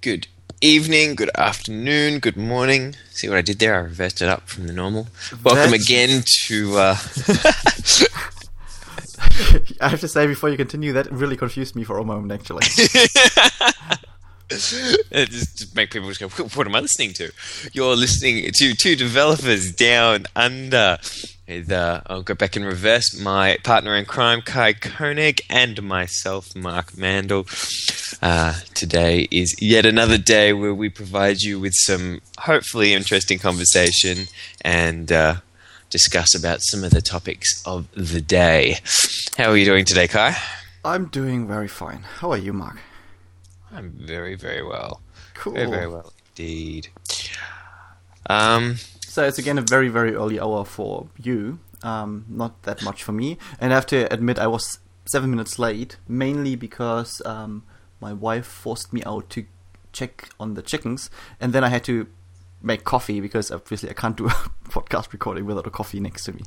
good evening, good afternoon, good morning. See what I did there? I reversed it up from the normal. Welcome That's- again to. Uh, I have to say before you continue, that really confused me for a moment. Actually, it just make people just go, "What am I listening to?" You're listening to two developers down under. With, uh, I'll go back in reverse. My partner in crime, Kai Koenig, and myself, Mark Mandel. Uh, today is yet another day where we provide you with some hopefully interesting conversation and uh, discuss about some of the topics of the day. How are you doing today, Kai? I'm doing very fine. How are you, Mark? I'm very, very well. Cool. Very, very well indeed. Um, So it's again a very, very early hour for you. Um, not that much for me. And I have to admit, I was seven minutes late, mainly because um, my wife forced me out to check on the chickens, and then I had to make coffee because obviously I can't do a podcast recording without a coffee next to me.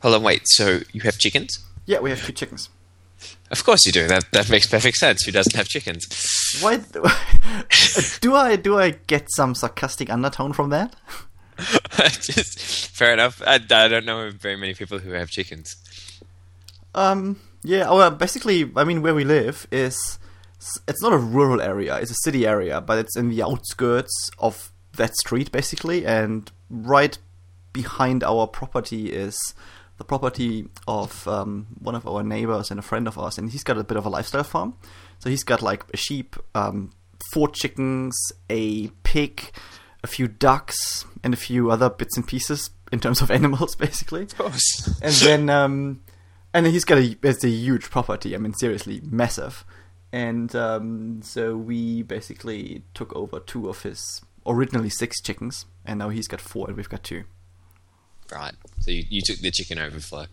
hold on, wait. So you have chickens? Yeah, we have two chickens. Of course you do. That that makes perfect sense. Who doesn't have chickens? Why do I do I get some sarcastic undertone from that? Just fair enough. I, I don't know very many people who have chickens. Um, yeah, well, basically, I mean, where we live is it's not a rural area; it's a city area, but it's in the outskirts of that street, basically, and right behind our property is the property of um, one of our neighbors and a friend of ours, and he's got a bit of a lifestyle farm. So he's got like a sheep, um, four chickens, a pig, a few ducks, and a few other bits and pieces in terms of animals, basically Of course. and then um, and he's got a it's a huge property. I mean, seriously, massive. And um, so we basically took over two of his originally six chickens, and now he's got four, and we've got two. right. So you, you took the chicken overflow.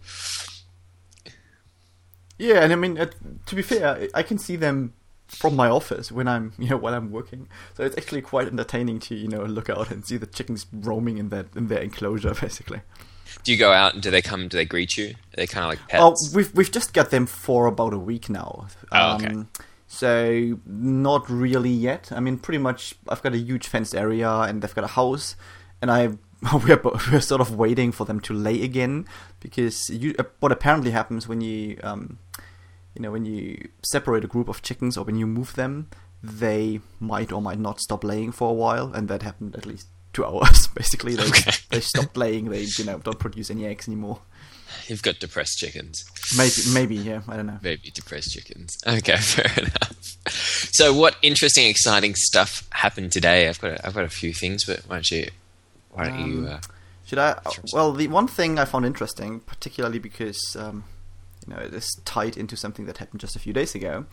Yeah, and I mean, uh, to be fair, I- I can see them from my office when I'm, you know, while I'm working. So it's actually quite entertaining to, you know, look out and see the chickens roaming in that in their enclosure, basically. Do you go out and do they come? Do they greet you? Are they kind of like pets? Oh, we've we've just got them for about a week now. Oh, okay. Um, so not really yet. I mean, pretty much. I've got a huge fenced area, and they've got a house, and I we're we're sort of waiting for them to lay again because you, uh, what apparently happens when you um, you know when you separate a group of chickens or when you move them, they might or might not stop laying for a while, and that happened at least two hours. Basically, they Okay. they stopped laying. They you know don't produce any eggs anymore. You've got depressed chickens. Maybe maybe yeah. I don't know. Maybe depressed chickens. Okay, fair enough. So, what interesting, exciting stuff happened today? I've got a, I've got a few things, but why don't you why don't you? Um, Uh, Should I? Well, the one thing I found interesting, particularly because um, you know it is tied into something that happened just a few days ago.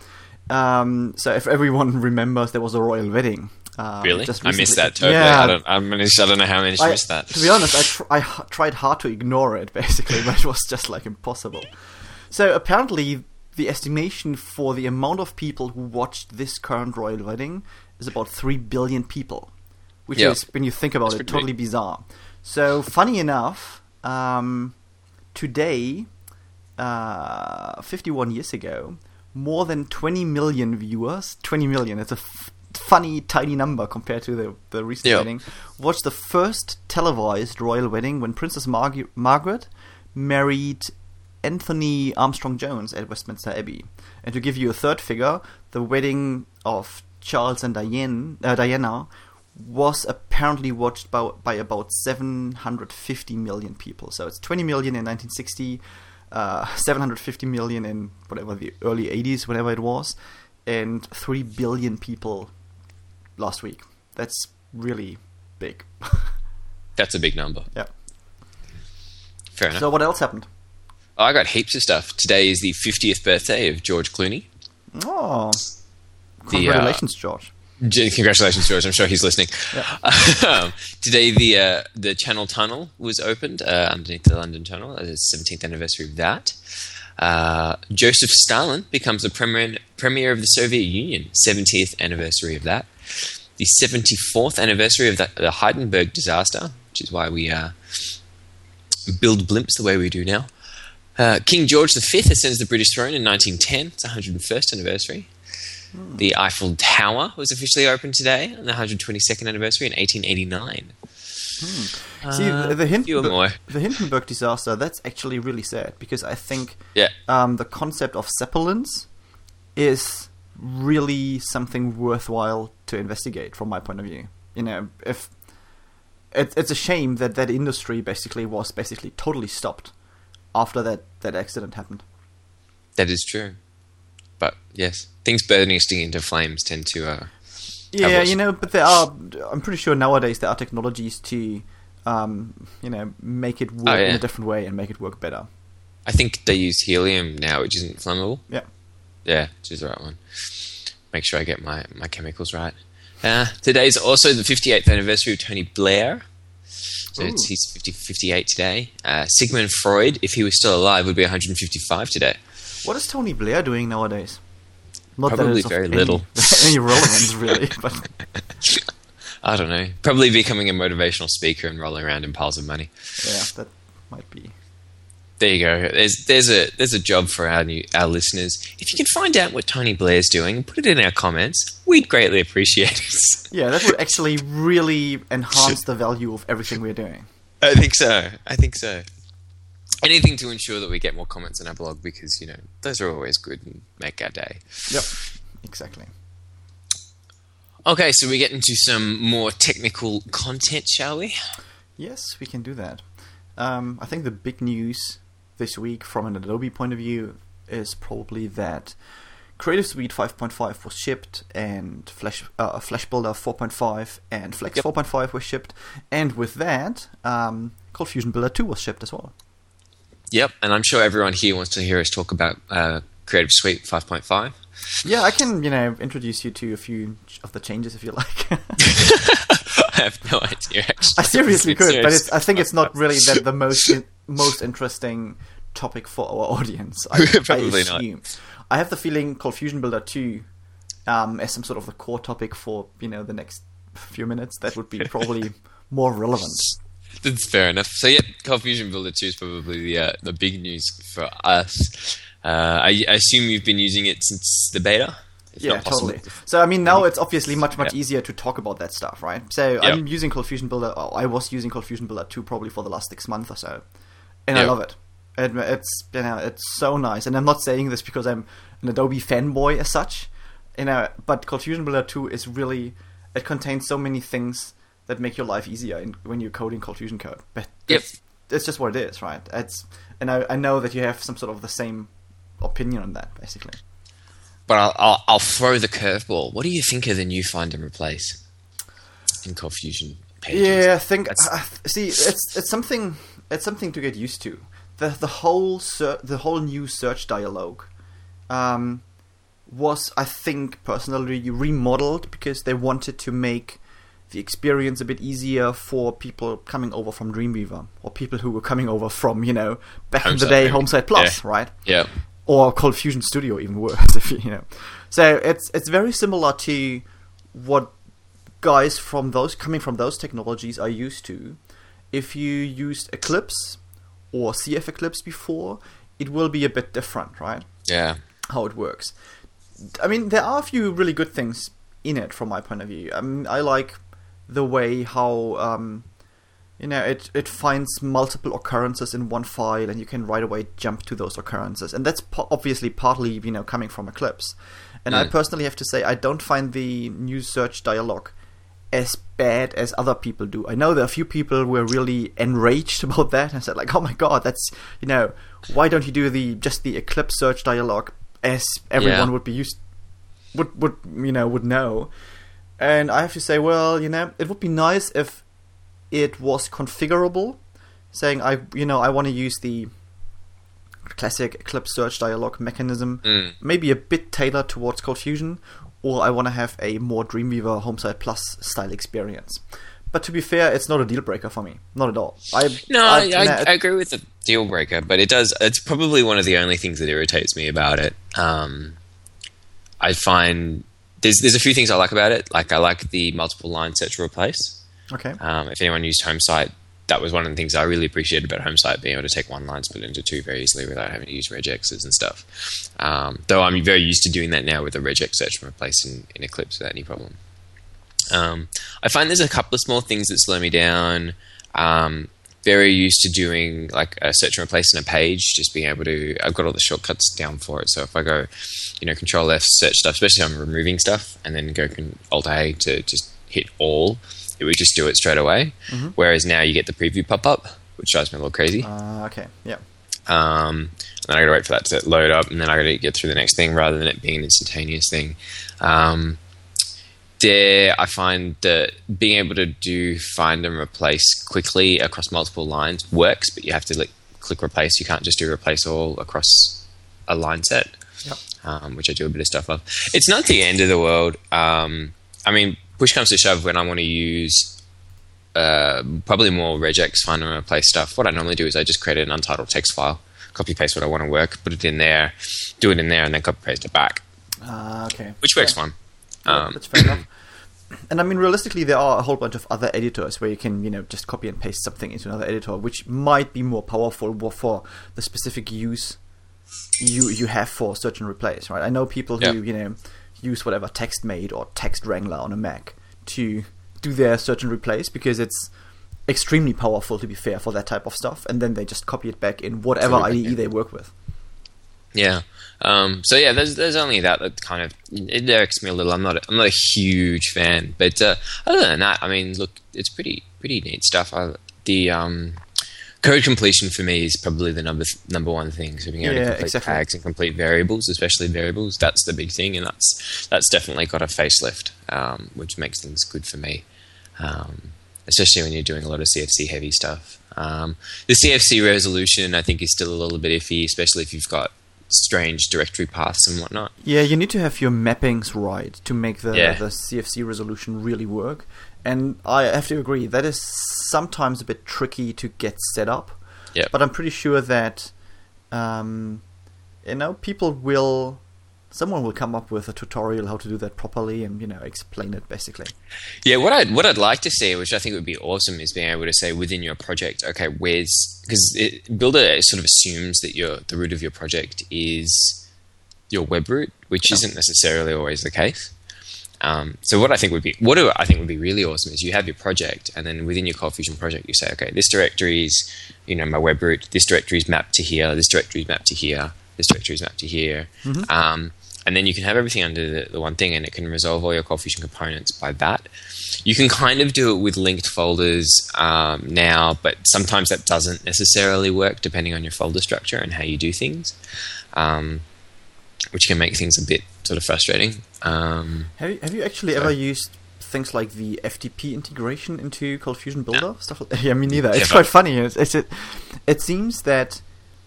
Um, so, if everyone remembers, there was a royal wedding. Um, really? I missed that totally. Yeah. I don't. I, managed, I don't know how I managed to I- miss that. To be honest, I, tr- I h- tried hard to ignore it, basically, but it was just like impossible. So apparently, the estimation for the amount of people who watched this current royal wedding is about three billion people, which Yeah. is, when you think about That's it, totally big. bizarre. So funny enough, um, today, uh, 51 years ago, more than 20 million viewers, 20 million, it's a f- funny, tiny number compared to the, the recent Yeah. wedding, watched the first televised royal wedding when Princess Marg- Margaret married Anthony Armstrong Jones at Westminster Abbey. And to give you a third figure, the wedding of Charles and Diane, uh, Diana was apparently watched by, by about 750 million people. So it's 20 million in 1960, uh, 750 million in whatever the early 80s, whatever it was, and 3 billion people last week. That's really big. That's a big number. yeah. Fair enough. So what else happened? Oh, I got heaps of stuff. Today is the 50th birthday of George Clooney. Oh, The, uh, congratulations, George. Congratulations, George. I'm sure he's listening. Yeah. Um, today, the uh, the Channel Tunnel was opened uh, underneath the London Tunnel. It's the 17th anniversary of that. Uh, Joseph Stalin becomes the premier, premier of the Soviet Union. 70th anniversary of that. The 74th anniversary of the, the Hindenburg disaster, which is why we uh, build blimps the way we do now. Uh, King George V ascends the British throne in 1910. It's 101st anniversary. The Eiffel Tower was officially opened today on the 122nd anniversary in 1889. See, Uh, the, the, Hin- few more. the Hindenburg disaster, that's actually really sad because I think Yeah. um, the concept of Zeppelins is really something worthwhile to investigate from my point of view. You know, if it, it's a shame that that industry basically was basically totally stopped after that, that accident happened. That is true. But yes, things bursting into flames tend to. Uh, Yeah, you know, but there are. I'm pretty sure nowadays there are technologies to, um, you know, make it work Oh, yeah. in a different way and make it work better. I think they use helium now, which isn't flammable. Yeah. Yeah, which is the right one. Make sure I get my, my chemicals right. Uh, today's also the 58th anniversary of Tony Blair. So it's, he's 50, 58 today. Uh, Sigmund Freud, if he was still alive, would be 155 today. What is Tony Blair doing nowadays? Not Probably it's of very any- little. any relevance, really. But I don't know. Probably becoming a motivational speaker and rolling around in piles of money. yeah, that might be. There you go. There's there's a there's a job for our new our listeners. If you can find out what Tony Blair's doing and put it in our comments, we'd greatly appreciate it. Yeah, that would actually really enhance the value of everything we're doing. I think so. I think so. Anything to ensure that we get more comments on our blog because you know those are always good and make our day. Yep, exactly. Okay, so we get into some more technical content, shall we? Yes, we can do that. Um, I think the big news this week from an Adobe point of view is probably that Creative Suite 5.5 was shipped and Flash uh, Flash Builder 4.5 and Flex Yep. 4.5 were shipped, and with that, um, Cold Fusion Builder 2 was shipped as well. Yep, and I'm sure everyone here wants to hear us talk about uh, Creative Suite 5.5. Yeah, I can you know introduce you to a few of the changes if you like. I have no idea. Actually. I seriously could, but it's, I think it's not really the, the most in, most interesting topic for our audience. I, Probably I not. assume. I have the feeling Cold Fusion Builder 2 um, as some sort of the core topic for you know the next few minutes. That would be probably more relevant. That's fair enough. So yeah, Cold Fusion Builder 2 is probably the uh, the big news for us. Uh, I, I assume you've been using it since the beta. Yeah, totally. So I mean, now it's obviously much much Yeah. easier to talk about that stuff, right? So I'm using Cold Fusion Builder. Or I was using Cold Fusion Builder 2 probably for the last six months or so, and I love it. it. It's you know it's so nice, and I'm not saying this because I'm an Adobe fanboy as such, you know. But Cold Fusion Builder 2 is really it contains so many things that make your life easier in, when you're coding Cold Fusion code. But Yep. it's, it's just what it is, right? It's and I, I know that you have some sort of the same opinion on that, basically. But I'll, I'll, I'll throw the curveball. What do you think of the new find and replace in Cold Fusion pages? Yeah, I think. Uh, see, it's it's something it's something to get used to. The the whole ser- the whole new search dialogue um, was, I think, personally remodeled because they wanted to make the experience a bit easier for people coming over from Dreamweaver or people who were coming over from you know back in the day. Homesite Plus, Yeah. right? Yeah. or Cold Fusion Studio, even worse, if you, you know. So it's it's very similar to what guys from those coming from those technologies are used to. If you used Eclipse or CF Eclipse before, it will be a bit different, right? Yeah. How it works. I mean, there are a few really good things in it from my point of view. I mean, I like the way how um, you know it it finds multiple occurrences in one file, and you can right away jump to those occurrences, and that's po- obviously partly you know coming from Eclipse. And I Mm. personally have to say, I don't find the new search dialog as bad as other people do. I know there are a few people who are really enraged about that and said like, "Oh my god, that's you know, why don't you do the just the Eclipse search dialog as everyone Yeah. would be used would would you know would know?" And I have to say, well, you know, it would be nice if it was configurable, saying I you know I want to use the classic Eclipse search dialog mechanism, Mm. maybe a bit tailored towards Cold Fusion, or I want to have a more Dreamweaver Homesite Plus style experience. But to be fair, it's not a deal breaker for me, not at all. I No, I, I, nah, I agree with the deal breaker, but it does. It's probably one of the only things that irritates me about it. Um, I find there's there's a few things I like about it. Like I like the multiple line search replace. okay. Um, if anyone used HomeSite that was one of the things I really appreciated about Homesite, being able to take one line, split it into two very easily without having to use regexes and stuff. Um, though I'm very used to doing that now with a regex search and replace in, in Eclipse without any problem. Um, I find there's a couple of small things that slow me down. Um, very used to doing like a search and replace in a page, just being able to. I've got all the shortcuts down for it. So if I go, you know, Control F, search stuff, especially if I'm removing stuff, and then go Alt A to just hit all, it would just do it straight away. Mm-hmm. Whereas now you get the preview pop up, which drives me a little crazy. Uh, okay, yeah. Um, and then I got to wait for that to load up, and then I got to get through the next thing rather than it being an instantaneous thing. Um, there, I find that being able to do find and replace quickly across multiple lines works, but you have to like, click replace. You can't just do replace all across a line set, Yep. um, which I do a bit of stuff of. It's not the end of the world. Um, I mean, push comes to shove when I want to use uh, probably more regex find and replace stuff. What I normally do is I just create an untitled text file, copy paste what I want to work, put it in there, do it in there, and then copy paste it back, Uh, okay. which works Yeah. fine. Yeah, Um, that's fair enough. And I mean, realistically, there are a whole bunch of other editors where you can, you know, just copy and paste something into another editor, which might be more powerful for the specific use you you have for search and replace, right? I know people who, Yeah. you know, use whatever TextMate or Text Wrangler on a Mac to do their search and replace because it's extremely powerful, to be fair, for that type of stuff, and then they just copy it back in whatever Copy it back IDE they work with. Yeah. Um, so yeah, there's there's only that that kind of it irks me a little. I'm not a, I'm not a huge fan, but uh, other than that, I mean, look, it's pretty pretty neat stuff. I, the um, code completion for me is probably the number number one thing. So being able Yeah, to complete exactly. tags and complete variables, especially variables, that's the big thing, and that's that's definitely got a facelift, um, which makes things good for me. Um, especially when you're doing a lot of CFC heavy stuff. Um, the CFC resolution, I think, is still a little bit iffy, especially if you've got strange directory paths and whatnot. Yeah, you need to have your mappings right to make the, Yeah. the CFC resolution really work. And I have to agree, that is sometimes a bit tricky to get set up. Yeah. But I'm pretty sure that, um, you know, people will, someone will come up with a tutorial how to do that properly and, you know, explain it basically. Yeah, what I'd what I'd like to see, which I think would be awesome, is being able to say within your project, okay, where's because Builder sort of assumes that your the root of your project is your web root, which isn't necessarily always the case. Um, so what I think would be what I think would be really awesome is you have your project, and then within your Cold Fusion project, you say, okay, this directory is you know my web root. This directory is mapped to here. This directory is mapped to here. This directory is mapped to here. Um, and then you can have everything under the, the one thing, and it can resolve all your Fusion components by that. You can kind of do it with linked folders um, now, but sometimes that doesn't necessarily work depending on your folder structure and how you do things, um, which can make things a bit sort of frustrating. Um, Have you, have you actually ever used things like the FTP integration into Cold Fusion Builder? Stuff like, yeah, me neither. It's Never. quite funny. It's, it's it, it seems that,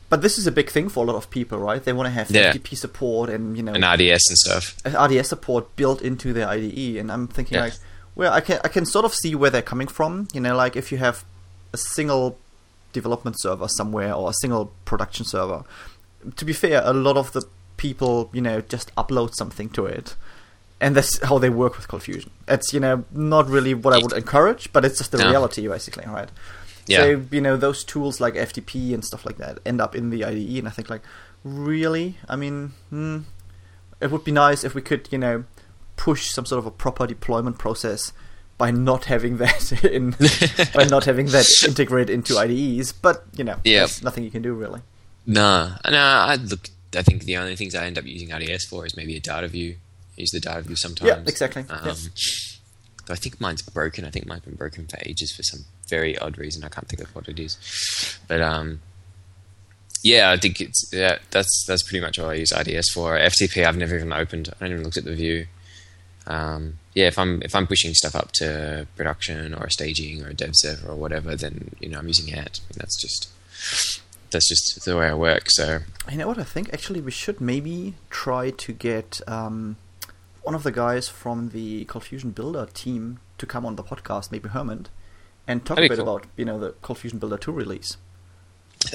but this is a big thing for a lot of people, right? They want to have Yeah. FTP support and you know and RDS and stuff. Uh, RDS support built into their IDE, and I'm thinking Yeah. like, well, I can I can sort of see where they're coming from. You know, like if you have a single development server somewhere or a single production server. To be fair, a lot of the people, you know, just upload something to it, and that's how they work with Cold Fusion. It's you know not really what I would encourage, but it's just the No. reality, basically, right? Yeah. So you know those tools like FTP and stuff like that end up in the IDE, and I think like, really, I mean, hmm, it would be nice if we could, you know, push some sort of a proper deployment process by not having that in by not having that integrate into IDEs. But you know, Yeah. there's nothing you can do really. No, no. I look. I think the only things I end up using RDS for is maybe a data view. Use the data view sometimes. Yeah, exactly. Um, Yeah. Though I think mine's broken. I think mine's been broken for ages for some very odd reason. I can't think of what it is. But um, yeah, I think it's yeah. That's that's pretty much all I use RDS for. FTP, I've never even opened. I haven't even looked at the view. Um, yeah, if I'm if I'm pushing stuff up to production or staging or a dev server or whatever, then you know I'm using it. And that's just that's just the way I work. So You know what I think? Actually, we should maybe try to get um, one of the guys from the Cold Fusion Builder team to come on the podcast, maybe Hemant, and talk a That'd be bit cool. about you know the Cold Fusion Builder 2 release.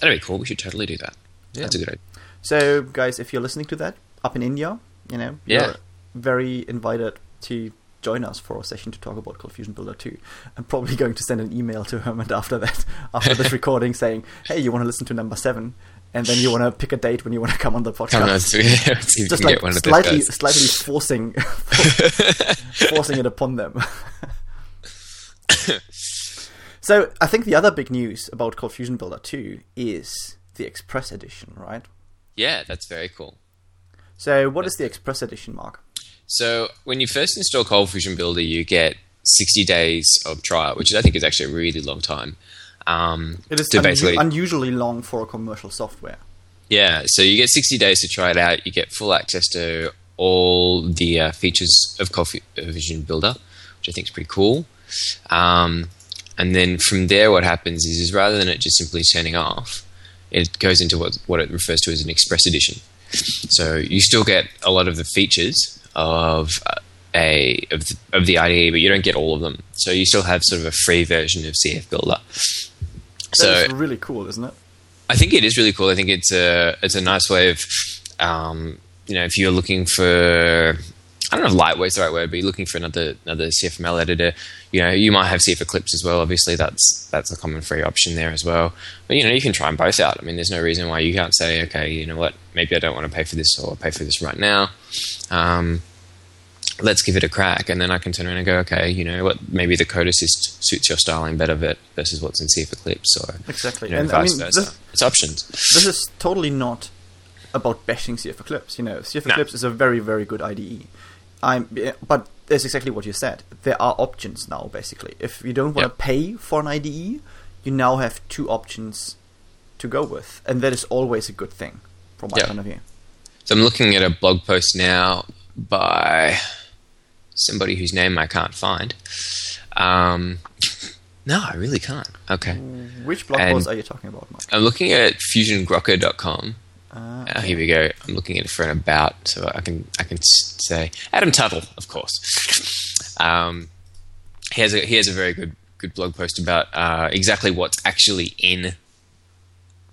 that'd be cool. We should totally do that. Yeah. That's a good idea. So, guys, if you're listening to that up in India, you know, Yeah. you're very invited to join us for a session to talk about Cold Fusion Builder 2. I'm probably going to send an email to Hemant after that, after this recording, saying, "Hey, you want to listen to number seven? And then you want to pick a date when you want to come on the podcast." Come on, see if you Just like get one of those slightly, slightly forcing, forcing it upon them. so I think the other big news about Cold Fusion Builder 2 is the Express Edition, right? Yeah, that's very cool. So what is the Express Edition, Mark? So when you first install Cold Fusion Builder, you get 60 days of trial, which I think is actually a really long time. Um, It is to unu- basically, unusually long for a commercial software. yeah. So you get 60 days to try it out. You get full access to all the uh, features of Cold Fu- Fusion Builder, which I think is pretty cool. Um, and then from there, what happens is, is rather than it just simply turning off, it goes into what what it refers to as an Express Edition. So you still get a lot of the features of uh, a of the, of the IDE, but you don't get all of them. So you still have sort of a free version of CF Builder. So is really cool, isn't it? I think it is really cool. I think it's a it's a nice way of, um, you know, if you're looking for, I don't know if lightweight's the right word, but you're looking for another another CFML editor. You know, you might have CF Eclipse as well. Obviously, that's that's a common free option there as well. But you know, you can try them both out. I mean, there's no reason why you can't say, okay, you know what, maybe I don't want to pay for this or pay for this right now. Um, let's give it a crack, and then I can turn around and go, okay, you know what, maybe the code assist suits your styling better versus what's in CF Eclipse or Exactly. you know, And I mean, versa. this- it's options. This is totally not about bashing CF Eclipse. You know, CF No. Eclipse is a very, very good IDE. I'm, but that's exactly what you said. There are options now, basically. If you don't want to Yep. pay for an IDE, you now have two options to go with, and that is always a good thing from my Yeah. point of view. So I'm looking at a blog post now by somebody whose name I can't find. Um, no, I really can't. Okay. Which blog post are you talking about, Mark? I'm looking at fusiongrokker.com. Uh, Uh, here we go. I'm looking at it for an about, so I can I can say Adam Tuttle, of course. Um, he has a he has a very good good blog post about uh, exactly what's actually in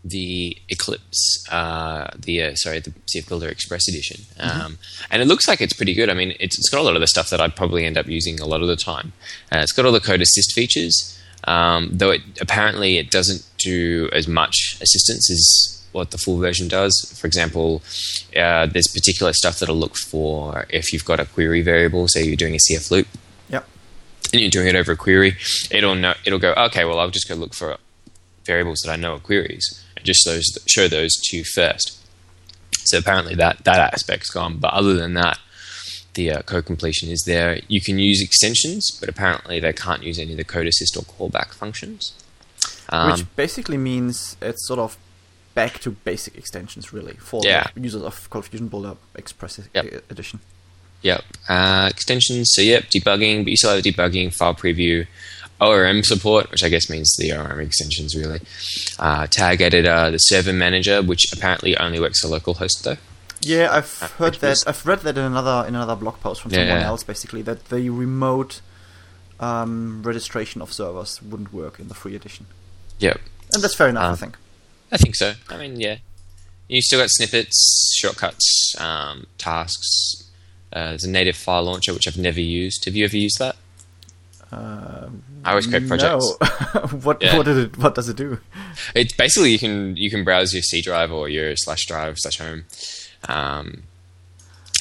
the Eclipse, uh, the uh, sorry, the CF Builder Express Edition, um, and it looks like it's pretty good. I mean, it's, it's got a lot of the stuff that I'd probably end up using a lot of the time. Uh, it's got all the code assist features, um, though it apparently it doesn't do as much assistance as what the full version does. For example, uh, there's particular stuff that'll look for if you've got a query variable, say you're doing a CF loop Yep. and you're doing it over a query, it'll know, it'll go, okay, well, I'll just go look for variables that I know are queries just those show those you first. So apparently that that aspect's gone, but other than that, the uh, code completion is there. You can use extensions, but apparently they can't use any of the code assist or callback functions. Um, Which basically means it's sort of back to basic extensions, really, for Yeah. the users of Cold Fusion Builder Express Yep. Edition. Yep. Uh, extensions. So yep, debugging, but you still have debugging, file preview, ORM support, which I guess means the ORM extensions really. Uh, tag editor, the server manager, which apparently only works for localhost though. Yeah, I've Uh, heard that. was- I've read that in another in another blog post from someone yeah. else, basically that the remote um, registration of servers wouldn't work in the free edition, Yep. and that's fair enough, I Um, think. I think so. I mean, yeah. You still got snippets, shortcuts, um, tasks. Uh, there's a native file launcher, which I've never used. Have you ever used that? I always create projects. No. what Yeah. what did it? What does it do? It's basically you can you can browse your C drive or your slash drive slash home, um,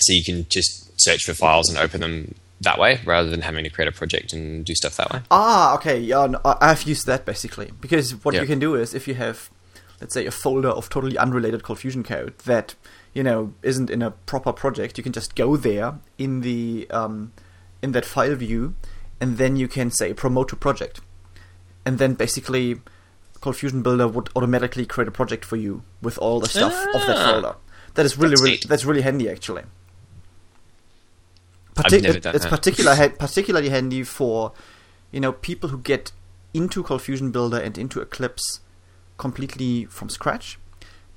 so you can just search for files and open them that way rather than having to create a project and do stuff that way. Ah, okay. Yeah, no, I've used that basically because what you can do is if you have, let's say, a folder of totally unrelated Cold Fusion code that you know isn't in a proper project, you can just go there in the um, in that file view, and then you can say promote to project, and then basically Cold Fusion Builder would automatically create a project for you with all the stuff of that Ah. folder. That is really That's really neat. that's really handy actually. Never it- it's particular particularly handy for you know people who get into Cold Fusion Builder and into Eclipse completely from scratch,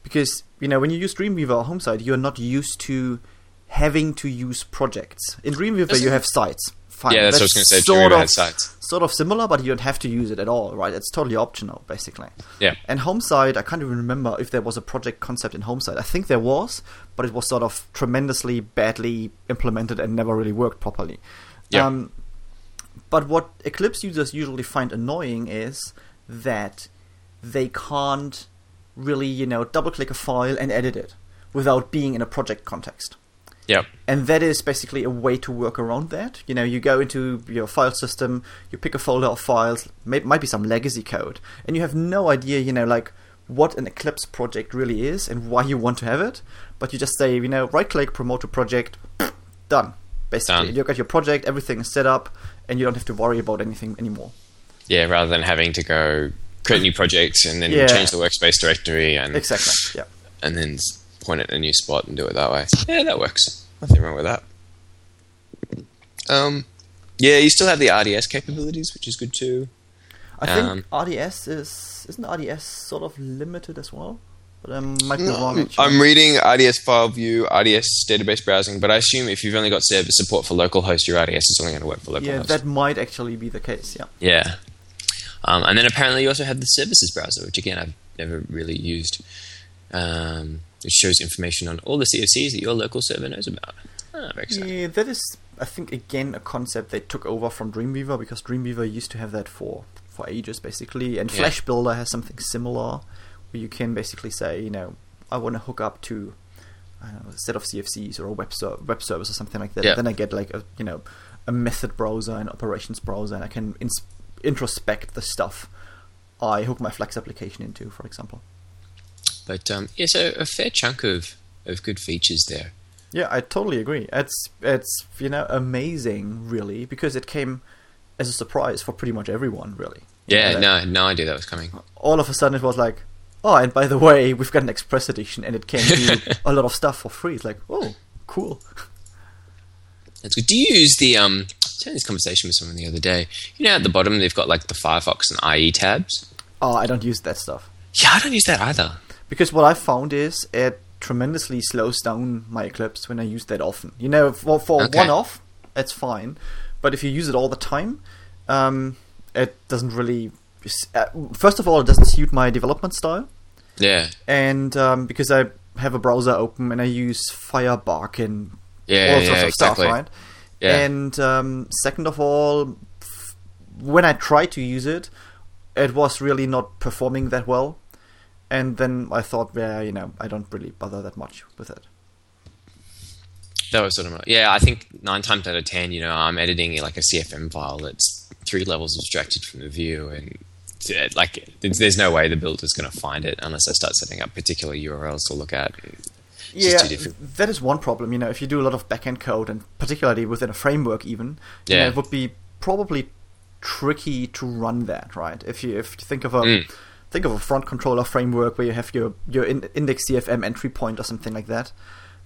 because you know when you use Dreamweaver or Homesite, you're not used to having to use projects. In Dreamweaver, you have sites. Fine. Yeah, that's, what I was going to say. sort of has sort of similar, but you don't have to use it at all, right? It's totally optional, basically. Yeah. And Homesite, I can't even remember if there was a project concept in Homesite. I think there was, but it was sort of tremendously badly implemented and never really worked properly. Yeah. Um, but what Eclipse users usually find annoying is that they can't really, you know, double click a file and edit it without being in a project context. Yep. And that is basically a way to work around that. You know, you go into your file system, you pick a folder of files, may, might be some legacy code, and you have no idea, you know, like what an Eclipse project really is and why you want to have it. But you just say, you know, right click, promote to project, done. Basically, Done. you've got your project, everything is set up, and you don't have to worry about anything anymore. Yeah, rather than having to go create new projects and then Yeah. change the workspace directory and Exactly. Yeah. and then point it in a new spot and do it that way. Yeah, that works. Nothing wrong with that. Um, yeah, you still have the RDS capabilities, which is good too. I think Um, RDS is isn't RDS sort of limited as well, but I might be wrong. Actually. I'm reading RDS file view, RDS database browsing, but I assume if you've only got server support for localhost, your RDS is only going to work for localhost. yeah, that might actually be the case. Yeah. Yeah. Um, and then apparently you also have the services browser, which again I've never really used. Um, it shows information on all the CFCs that your local server knows about. Ah, very exciting. Yeah, that is, I think, again a concept they took over from Dreamweaver because Dreamweaver used to have that for for ages, basically, and Yeah. Flash Builder has something similar, where you can basically say, you know, I want to hook up to I don't know, a set of CFCs or a web ser- web service or something like that. Yeah. Then I get like a you know a method browser and operations browser, and I can ins- introspect the stuff I hook my Flex application into, for example. But um, yeah, so a fair chunk of, of good features there. Yeah, I totally agree. It's it's you know amazing, really, because it came as a surprise for pretty much everyone, really. Yeah, no, I had no idea that was coming. All of a sudden, it was like, oh, and by the way, we've got an Express edition, and it can do a lot of stuff for free. It's like, oh, cool. That's good. Do you use the um? I was having this conversation with someone the other day. You know, at the bottom they've got like the Firefox and IE tabs. Oh, I don't use that stuff Yeah, I don't use that either. Because what I found is it tremendously slows down my Eclipse when I use that often. You know, for for Okay. one off, it's fine, but if you use it all the time, um, it doesn't really. Uh, first of all, it doesn't suit my development style. Yeah, and um, because I have a browser open and I use Firebug and yeah, all yeah, sorts of exactly. stuff, right? Yeah. And um, second of all, when I tried to use it, it was really not performing that well. And then I thought, yeah, you know, I don't really bother that much with it. That was sort of my- yeah. I think nine times out of ten, you know, I'm editing like a CFM file that's three levels abstracted from the view, and like there's, no way the builder's going to find it unless I start setting up particular URLs to look at. It's yeah, just too difficult. that is one problem. You know, if you do a lot of backend code, and particularly within a framework, even, you know, Yeah. it would be probably tricky to run that, right? If you if you think of a Mm. Think of a front controller framework where you have your your in, index CFM entry point or something like that,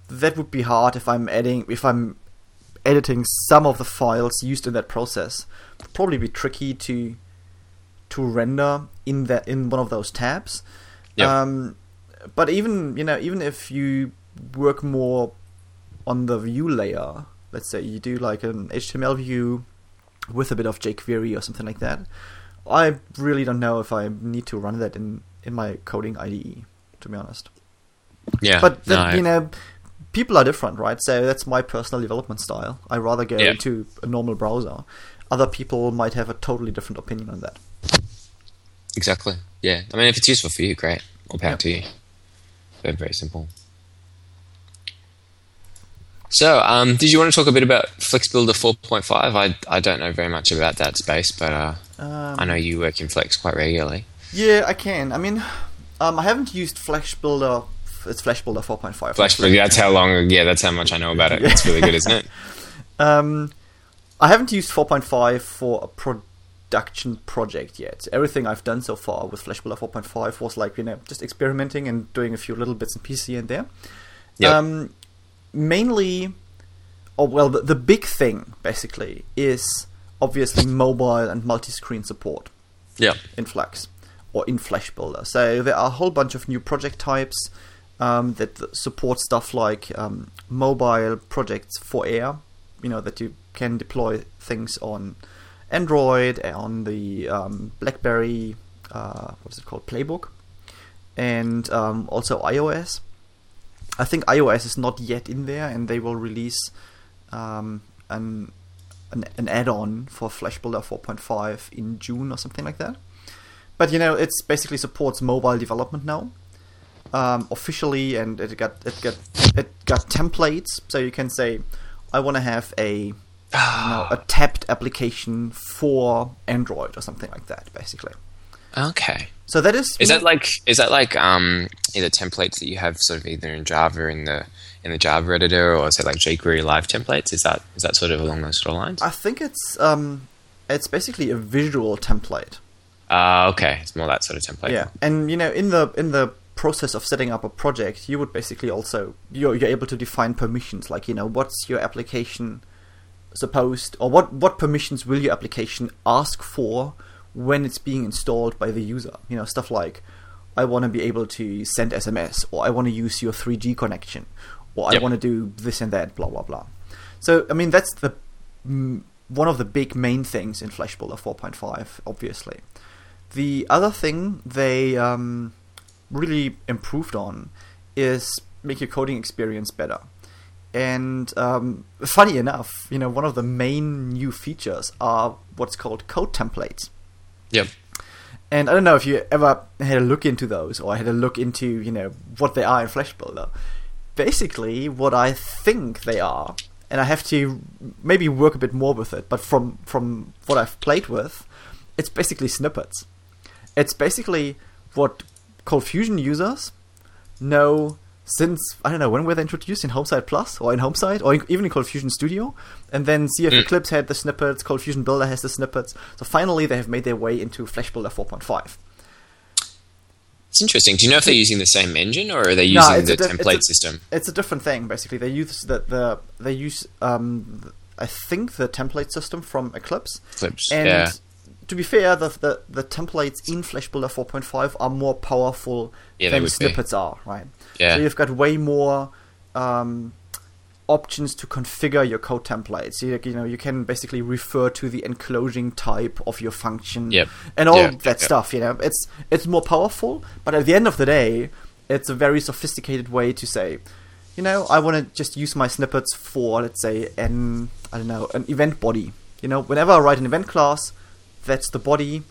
that would be hard if I'm adding if I'm editing some of the files used in that process. It'd probably be tricky to to render in that in one of those tabs. Yep. Um, but even you know even if you work more on the view layer, let's say you do like an HTML view with a bit of jQuery or something like that, I really don't know if I need to run that in in my coding IDE. To be honest, Yeah, but no, you know. People are different, right? So that's my personal development style. I rather go Yeah. into a normal browser. Other people might have a totally different opinion on that. exactly. Yeah, I mean, if it's useful for you, great. All power Yeah. to you. Very very simple. So, um, did you want to talk a bit about FlexBuilder 4.5? I I don't know very much about that space, but uh, Um, I know you work in Flex quite regularly. Yeah, I can. I mean, um, I haven't used Flash Builder. It's Flash Builder 4.5. Flash, actually. that's how long. Yeah, that's how much I know about it. It's really good, isn't it? Um, I haven't used 4.5 for a production project yet. Everything I've done so far with Flash Builder 4.5 was like you know just experimenting and doing a few little bits and pieces here and there. Yep. Um, mainly, oh well, the, the big thing basically is obviously mobile and multi-screen support. Yeah. in Flex or in Flash Builder. So there are a whole bunch of new project types um, that support stuff like um, mobile projects for Air. You know that you can deploy things on Android, on the um, BlackBerry, uh, what is it called, Playbook, and um, also iOS. I think iOS is not yet in there, and they will release um, an an, an add-on for Flash Builder 4.5 in June or something like that. But you know, it's basically supports mobile development now um, officially, and it got it got it got templates, so you can say, I want to have a you know, a tabbed application for Android or something like that, basically. Okay. So that is Is that like is that like um either templates that you have sort of either in Java or in the in the Java editor or is it like jQuery live templates? Is that is that sort of along those sort of lines? I think it's um, it's basically a visual template. Uh, okay, it's more that sort of template. Yeah, and you know, in the in the process of setting up a project, you would basically also you're you're able to define permissions, like you know, what's your application supposed, or what what permissions will your application ask for when it's being installed by the user. You know, stuff like I want to be able to send SMS, or I want to use your 3G connection, or I want to do this and that, blah blah blah. So I mean, that's the one of the big main things in Flash Builder 4.5, obviously. The other thing they um, really improved on is make your coding experience better. And um, funny enough, you know, one of the main new features are what's called code templates. Yeah. And I don't know if you ever had a look into those or had a look into, you know, what they are in Flash Builder. Basically, what I think they are, and I have to maybe work a bit more with it, but from from what I've played with, it's basically snippets. It's basically what Cold Fusion users know since I don't know when were they introduced in Homesite Plus or in Homesite or even in Cold Fusion Studio, and then CF Mm. Eclipse had the snippets, Cold Fusion Builder has the snippets. So finally, they have made their way into Flash Builder 4.5. It's interesting. Do you know if they're using the same engine or are they No, using it's the a diff- it's template a- system? It's a different thing basically. They use the, the they use um I think the template system from Eclipse. Eclipse, And yeah. to be fair, the, the the templates in Flash Builder 4.5 are more powerful Yeah, than would be. snippets are, right? Yeah. So you've got way more um, options to configure your code templates. You, you know, you can basically refer to the enclosing type of your function Yep. and all Yeah, that stuff. You know, it's it's more powerful, but at the end of the day, it's a very sophisticated way to say, you know, I want to just use my snippets for, let's say, an I don't know, an event body. You know, whenever I write an event class, that's the body,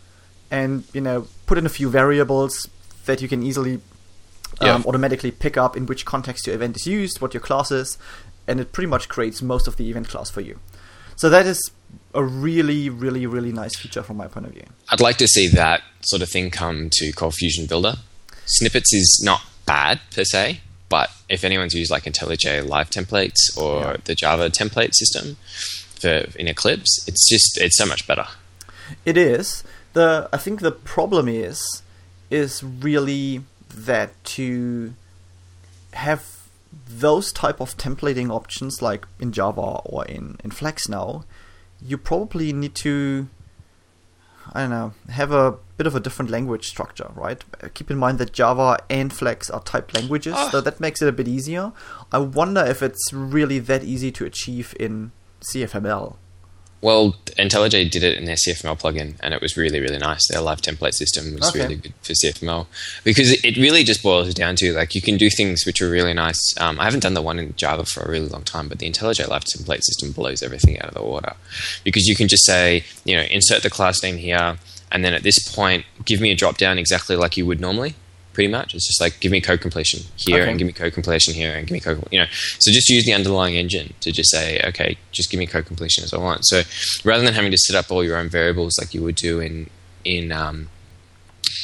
and you know, put in a few variables that you can easily Yeah. um, automatically pick up in which context your event is used, what your class is, and it pretty much creates most of the event class for you. So that is a really, really, really nice feature from my point of view. I'd like to see that sort of thing come to Cold Fusion Builder. Snippets is not bad per se, but if anyone's used like IntelliJ Live templates or Yeah. the Java template system for in Eclipse, it's just it's so much better. It is the. I think the problem is, is really that to have those type of templating options like in Java or in in Flex now, you probably need to. I don't know, have a bit of a different language structure, right? Keep in mind that Java and Flex are typed languages, Ah. so that makes it a bit easier. I wonder if it's really that easy to achieve in CFML. Well, IntelliJ did it in their CFML plugin, and it was really, really nice. Their live template system was Okay. really good for CFML because it- really just boils down to like you can do things which are really nice. Um, I haven't done the one in Java for a really long time, but the IntelliJ live template system blows everything out of the water because you can just say, you know, insert the class name here, and then at this point, give me a drop down exactly like you would normally. Pretty much, it's just like give me code completion here, Okay. and give me code completion here, and give me code. You know, so just use the underlying engine to just say, okay, just give me code completion as I want. So rather than having to set up all your own variables like you would do in in um,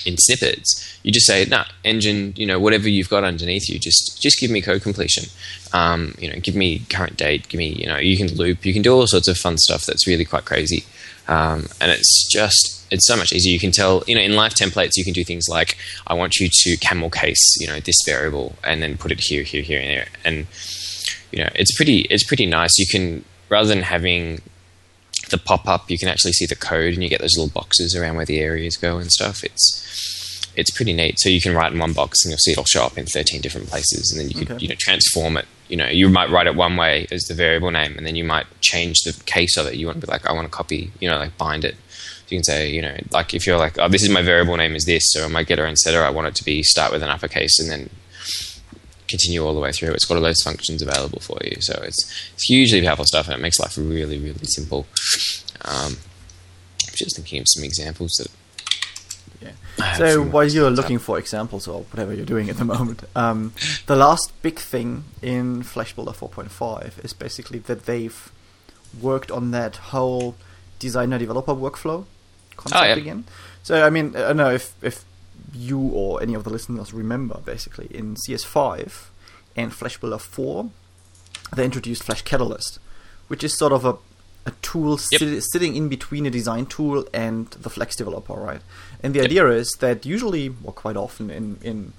in snippets, you just say, nah, engine, you know, whatever you've got underneath you, just just give me code completion. Um, you know, give me current date, give me, you know, you can loop, you can do all sorts of fun stuff that's really quite crazy. Um, and it's just it's so much easier. You can tell, you know, in live templates, you can do things like, I want you to camel case, you know, this variable, and then put it here, here, here, and there, and you know, it's pretty it's pretty nice. You can rather than having the pop up, you can actually see the code, and you get those little boxes around where the areas go and stuff. It's it's pretty neat. So you can write in one box, and you'll see it'll show up in thirteen different places, and then you can Okay. you know transform it. You know, you might write it one way as the variable name, and then you might change the case of it. You want to be like, I want to copy, you know, like bind it. You can say, you know, like if you're like, oh, this is my variable name is this, so my getter and setter, I want it to be start with an uppercase and then continue all the way through. It's got all those functions available for you, so it's it's hugely powerful stuff, and it makes life really really simple. Um, I'm just thinking of some examples that. Yeah. So while you're looking for examples or whatever you're doing at the moment, um, the last big thing in Flash Builder 4.5 is basically that they've worked on that whole designer developer workflow concept Oh, yeah. again. So I mean, I don't know if if you or any of the listeners remember basically in CS5 and Flash Builder 4, they introduced Flash Catalyst, which is sort of a a tool Yep. sit- sitting in between a design tool and the Flex developer, right? And the Yep. idea is that usually, or quite often, in in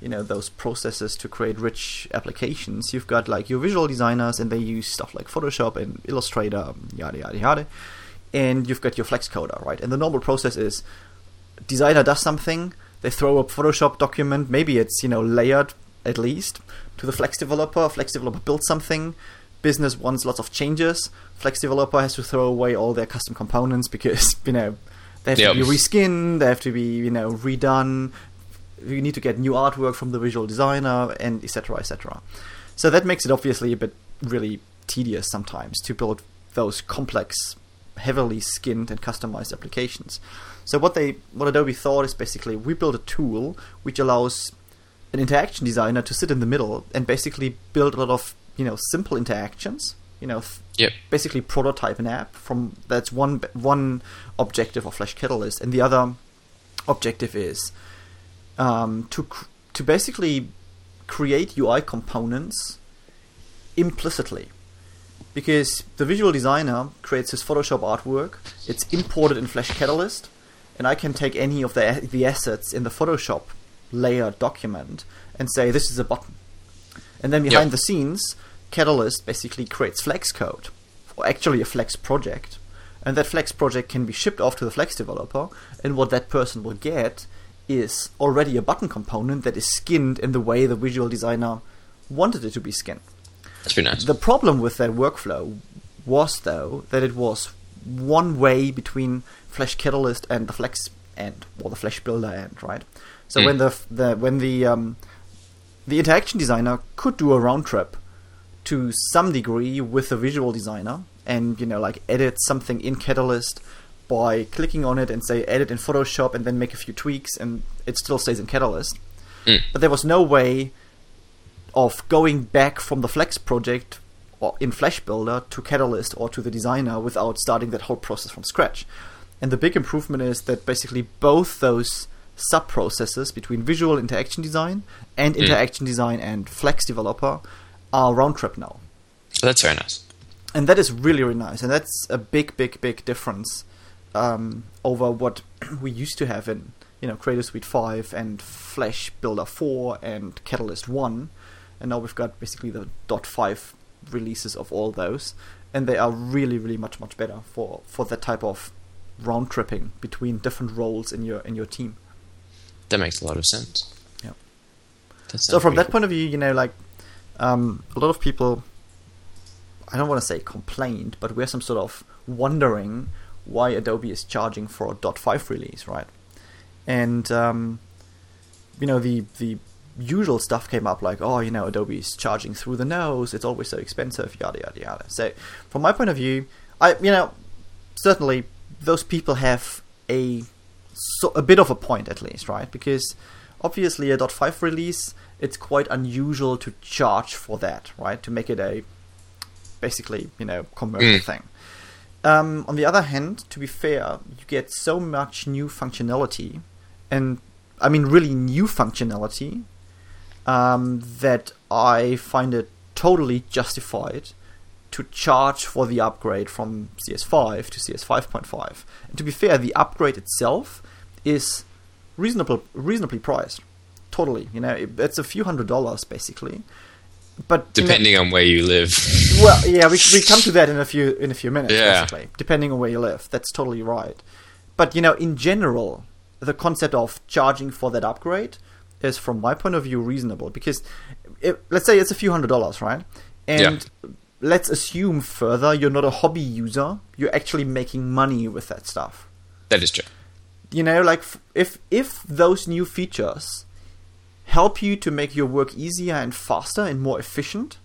you know those processes to create rich applications, you've got like your visual designers, and they use stuff like Photoshop and Illustrator, yada yada yada, and you've got your Flex coder, right? And the normal process is designer does something, they throw a Photoshop document, maybe it's you know layered at least to the Flex developer. Flex developer builds something. Business wants lots of changes. Flex developer has to throw away all their custom components because you know they have Yep. to be reskinned, they have to be you know redone. You need to get new artwork from the visual designer, and etc. etc. So that makes it obviously a bit really tedious sometimes to build those complex, heavily skinned and customized applications. So what they what Adobe thought is basically we build a tool which allows an interaction designer to sit in the middle and basically build a lot of you know simple interactions. You know, Yep. basically prototype an app from that's one one objective of Flash Catalyst, and the other objective is um, to cr- to basically create UI components implicitly because the visual designer creates his Photoshop artwork. It's imported in Flash Catalyst, and I can take any of the the assets in the Photoshop layer document and say this is a button. And then behind Yep. the scenes, Catalyst basically creates Flex code, or actually a Flex project. And that Flex project can be shipped off to the Flex developer, and what that person will get is already a button component that is skinned in the way the visual designer wanted it to be skinned. That's pretty nice. The problem with that workflow was, though, that it was one way between Flash Catalyst and the Flex end, or the Flash Builder end, right? So Mm. when the the when the um, the interaction designer could do a round trip to some degree with the visual designer, and you know, like edit something in Catalyst by clicking on it and say edit in Photoshop, and then make a few tweaks, and it still stays in Catalyst. Mm. But there was no way of going back from the Flex project or in Flash Builder to Catalyst or to the designer without starting that whole process from scratch. And the big improvement is that basically both those sub processes between visual interaction design and Mm. interaction design and Flex developer are round trip now. That's very nice. And that is really, really nice. And that's a big, big, big difference um, over what we used to have in you know Creative Suite 5 and Flash Builder 4 and Catalyst 1. And now we've got basically the .5 releases of all those. And they are really, really much, much better for, for that type of round tripping between different roles in your in your team. That makes a lot of sense. That So from that cool. point of view, you know, like um, a lot of people, I don't want to say complained, but we're some sort of wondering why Adobe is charging for a .5 release, right? And um, you know, the the usual stuff came up like, oh, you know, Adobe is charging through the nose. It's always so expensive, yada yada yada. So from my point of view, I you know, certainly those people have a so a bit of a point at least, right? Because obviously a .5 release, it's quite unusual to charge for that, right? To make it a basically, you know, commercial Mm. thing. Um, on the other hand, to be fair, you get so much new functionality, and I mean really new functionality, um, that I find it totally justified to charge for the upgrade from CS5 to CS5.5. And to be fair, the upgrade itself is reasonable, reasonably priced. Totally, you know, it, it's a few hundred dollars basically. But you know- Depending on where you live. well, yeah, we we come to that in a few in a few minutes. Yeah. Basically, depending on where you live, that's totally right. But you know, in general, the concept of charging for that upgrade is, from my point of view, reasonable because, if, let's say it's a few hundred dollars, right? And let's assume further you're not a hobby user; you're actually making money with that stuff that is true. you know like if if those new features help you to make your work easier and faster and more efficient,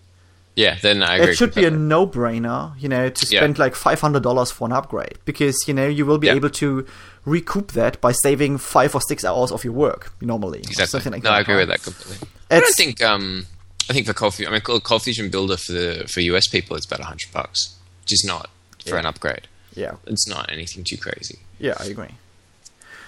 Yeah, then I agree. it should be a no-brainer, you know, to Yeah. spend like five hundred dollars for an upgrade because you know you will be Yeah. able to recoup that by saving five or six hours of your work normally, exactly. like no. I agree with that completely. I don't think. Um, I think for Cold Fusion, I mean, Cold Fusion Builder for the for US people, it's about hundred bucks, which is not for Yeah. an upgrade. Yeah, It's not anything too crazy. yeah, I agree.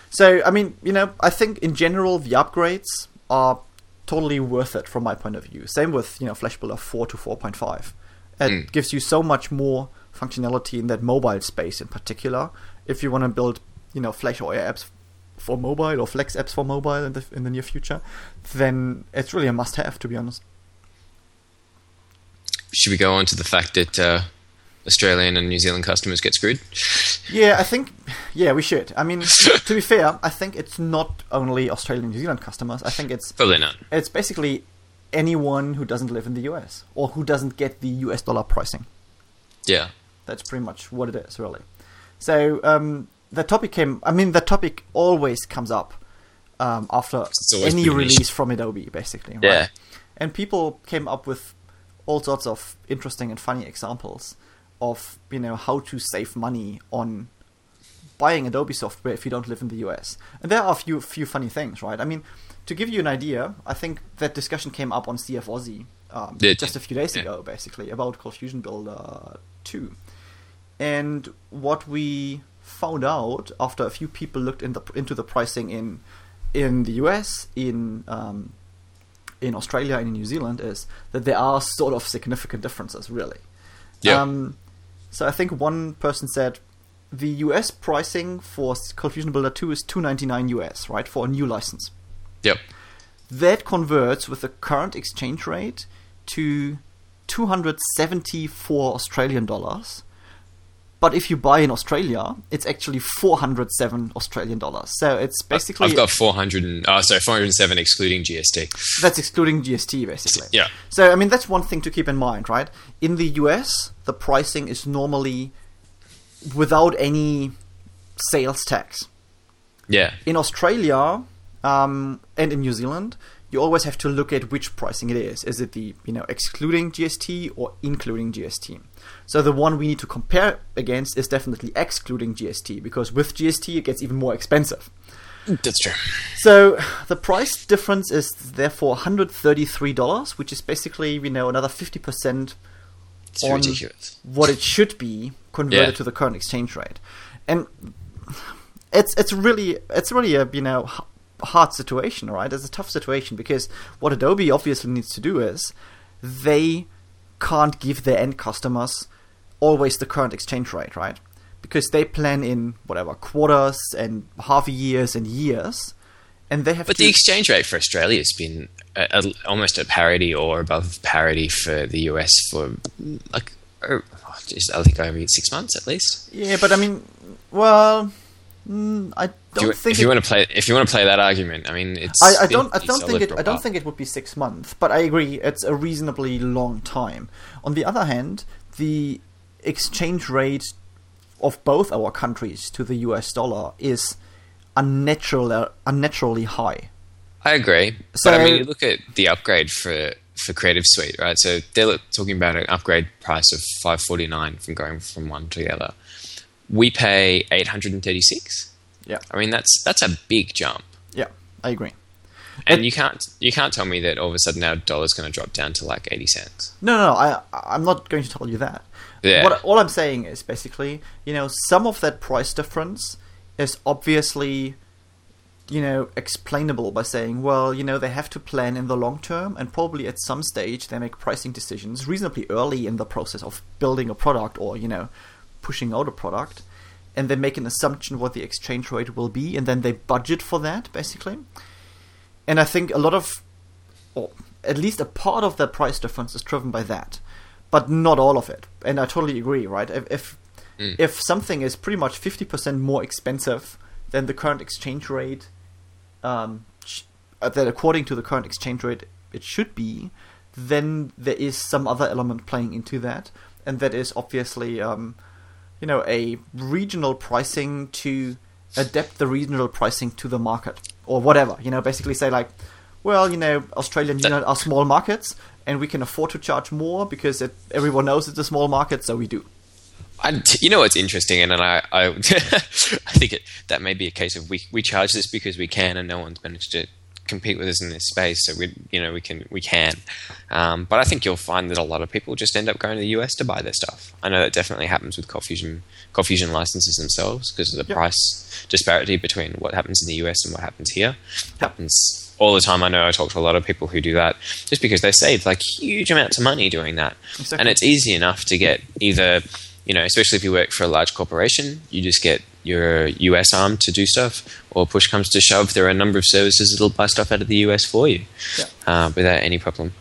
So I mean, you know, I think in general the upgrades are totally worth it from my point of view. Same with you know Flash Builder four to four point five. It Mm. gives you so much more functionality in that mobile space in particular. If you want to build you know Flash or apps for mobile or Flex apps for mobile in the in the near future, then it's really a must-have to be honest. Should we go on to the fact that uh, Australian and New Zealand customers get screwed? Yeah, I think yeah we should. I mean, to be fair, I think it's not only Australian and New Zealand customers. I think it's Probably not. it's basically anyone who doesn't live in the US or who doesn't get the US dollar pricing. Yeah. That's pretty much what it is, really. So um, the topic came. I mean, the topic always comes up um, after any niche. release from Adobe, basically. right? Yeah. And people came up with all sorts of interesting and funny examples of you know how to save money on buying Adobe software if you don't live in the US. And there are a few few funny things, right? I mean, to give you an idea, I think that discussion came up on CF Aussie um, Yeah, just a few days yeah. ago, basically about Cold Fusion Builder 2. And what we found out after a few people looked in the, into the pricing in in the US, in um, in Australia, and in New Zealand is that there are sort of significant differences, really. Yeah. Um, so I think one person said the US pricing for Cold Fusion Builder 2 is 299 US, right, for a new license. Yep. That converts with the current exchange rate to 274 Australian dollars. But if you buy in Australia, it's actually 407 Australian dollars. So it's basically I've got 400 and, oh, sorry, 407 excluding GST. that's excluding GST basically. Yeah. So I mean that's one thing to keep in mind, right? In the US, the pricing is normally without any sales tax. Yeah. In Australia um, and in New Zealand, you always have to look at which pricing it is. Is it the you know excluding GST or including GST? So the one we need to compare against is definitely excluding GST because with GST it gets even more expensive. That's true. So the price difference is therefore $133, which is basically you know another 50% It's on ridiculous. what it should be converted Yeah. to the current exchange rate, and it's it's really it's really a you know hard situation, right? It's a tough situation because what Adobe obviously needs to do is they can't give their end customers always the current exchange rate, right? Because they plan in whatever quarters and half years and years, and they have But to. the exchange rate for Australia has been uh uh almost at parity or above parity for the US for like, oh, just, I think over six months at least. yeah, but I mean, well, mm, I don't you, think if you want to play, if you want to play that argument, I mean, it's. I, I don't. I don't think it. a I don't think it would be six months. But I agree, it's a reasonably long time. On the other hand, the exchange rate of both our countries to the US dollar is unnatural, unnaturally high. I agree. So- but I mean, you look at the upgrade for for Creative Suite, right? So they're talking about an upgrade price of five forty nine from going from one to the other. We pay eight hundred and thirty six. Yeah, I mean, that's that's a big jump. yeah, I agree. And you can't you can't tell me that all of a sudden our dollar's going to drop down to like eighty cents. No, no, no I, I'm not going to tell you that. Yeah. What all I'm saying is basically, you know, some of that price difference is obviously, you know, explainable by saying, well, you know, they have to plan in the long term, and probably at some stage they make pricing decisions reasonably early in the process of building a product or you know, pushing out a product, and they make an assumption what the exchange rate will be, and then they budget for that basically. And I think a lot of or at least a part of that price difference is driven by that, but not all of it. And I totally agree, right? If if, Mm. if something is pretty much fifty percent more expensive than the current exchange rate, um, sh- uh, that according to the current exchange rate it should be, then there is some other element playing into that, and that is obviously, um, you know, a regional pricing to adapt the regional pricing to the market or whatever. You know, basically say like, well, you know, Australia and New Zealand are small markets, and we can afford to charge more because it, everyone knows it's a small market, so we do. I, you know what's interesting, and, and I, I, I think it, that may be a case of we we charge this because we can, and no one's managed to compete with us in this space, so we you know we can we can. Um, but I think you'll find that a lot of people just end up going to the US to buy their stuff. I know that definitely happens with ColdFusion ColdFusion licenses themselves because of the Yep. price disparity between what happens in the US and what happens here. Happens all the time. I know I talk to a lot of people who do that just because they save like huge amounts of money doing that, Exactly. and it's easy enough to get either you know, especially if you work for a large corporation, you just get your US arm to do stuff, or push comes to shove, there are a number of services that'll buy stuff out of the US for you Yeah. uh, without any problem.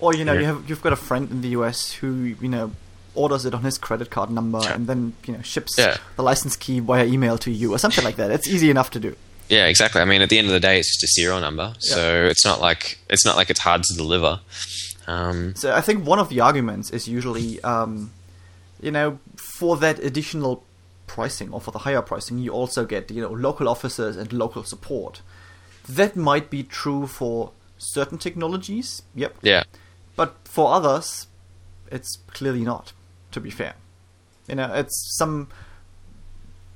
Or you know, Yeah. you have you've got a friend in the US who you know orders it on his credit card number Sure. and then you know ships Yeah. the license key via email to you or something like that. It's easy enough to do. Yeah, exactly. I mean, at the end of the day, it's just a serial number, so it's not like it's not like it's hard to deliver. Um, So I think one of the arguments is usually, um, you know, for that additional pricing or for the higher pricing, you also get you know local officers and local support. That might be true for certain technologies. Yep. yeah, But for others, it's clearly not. To be fair, you know, it's some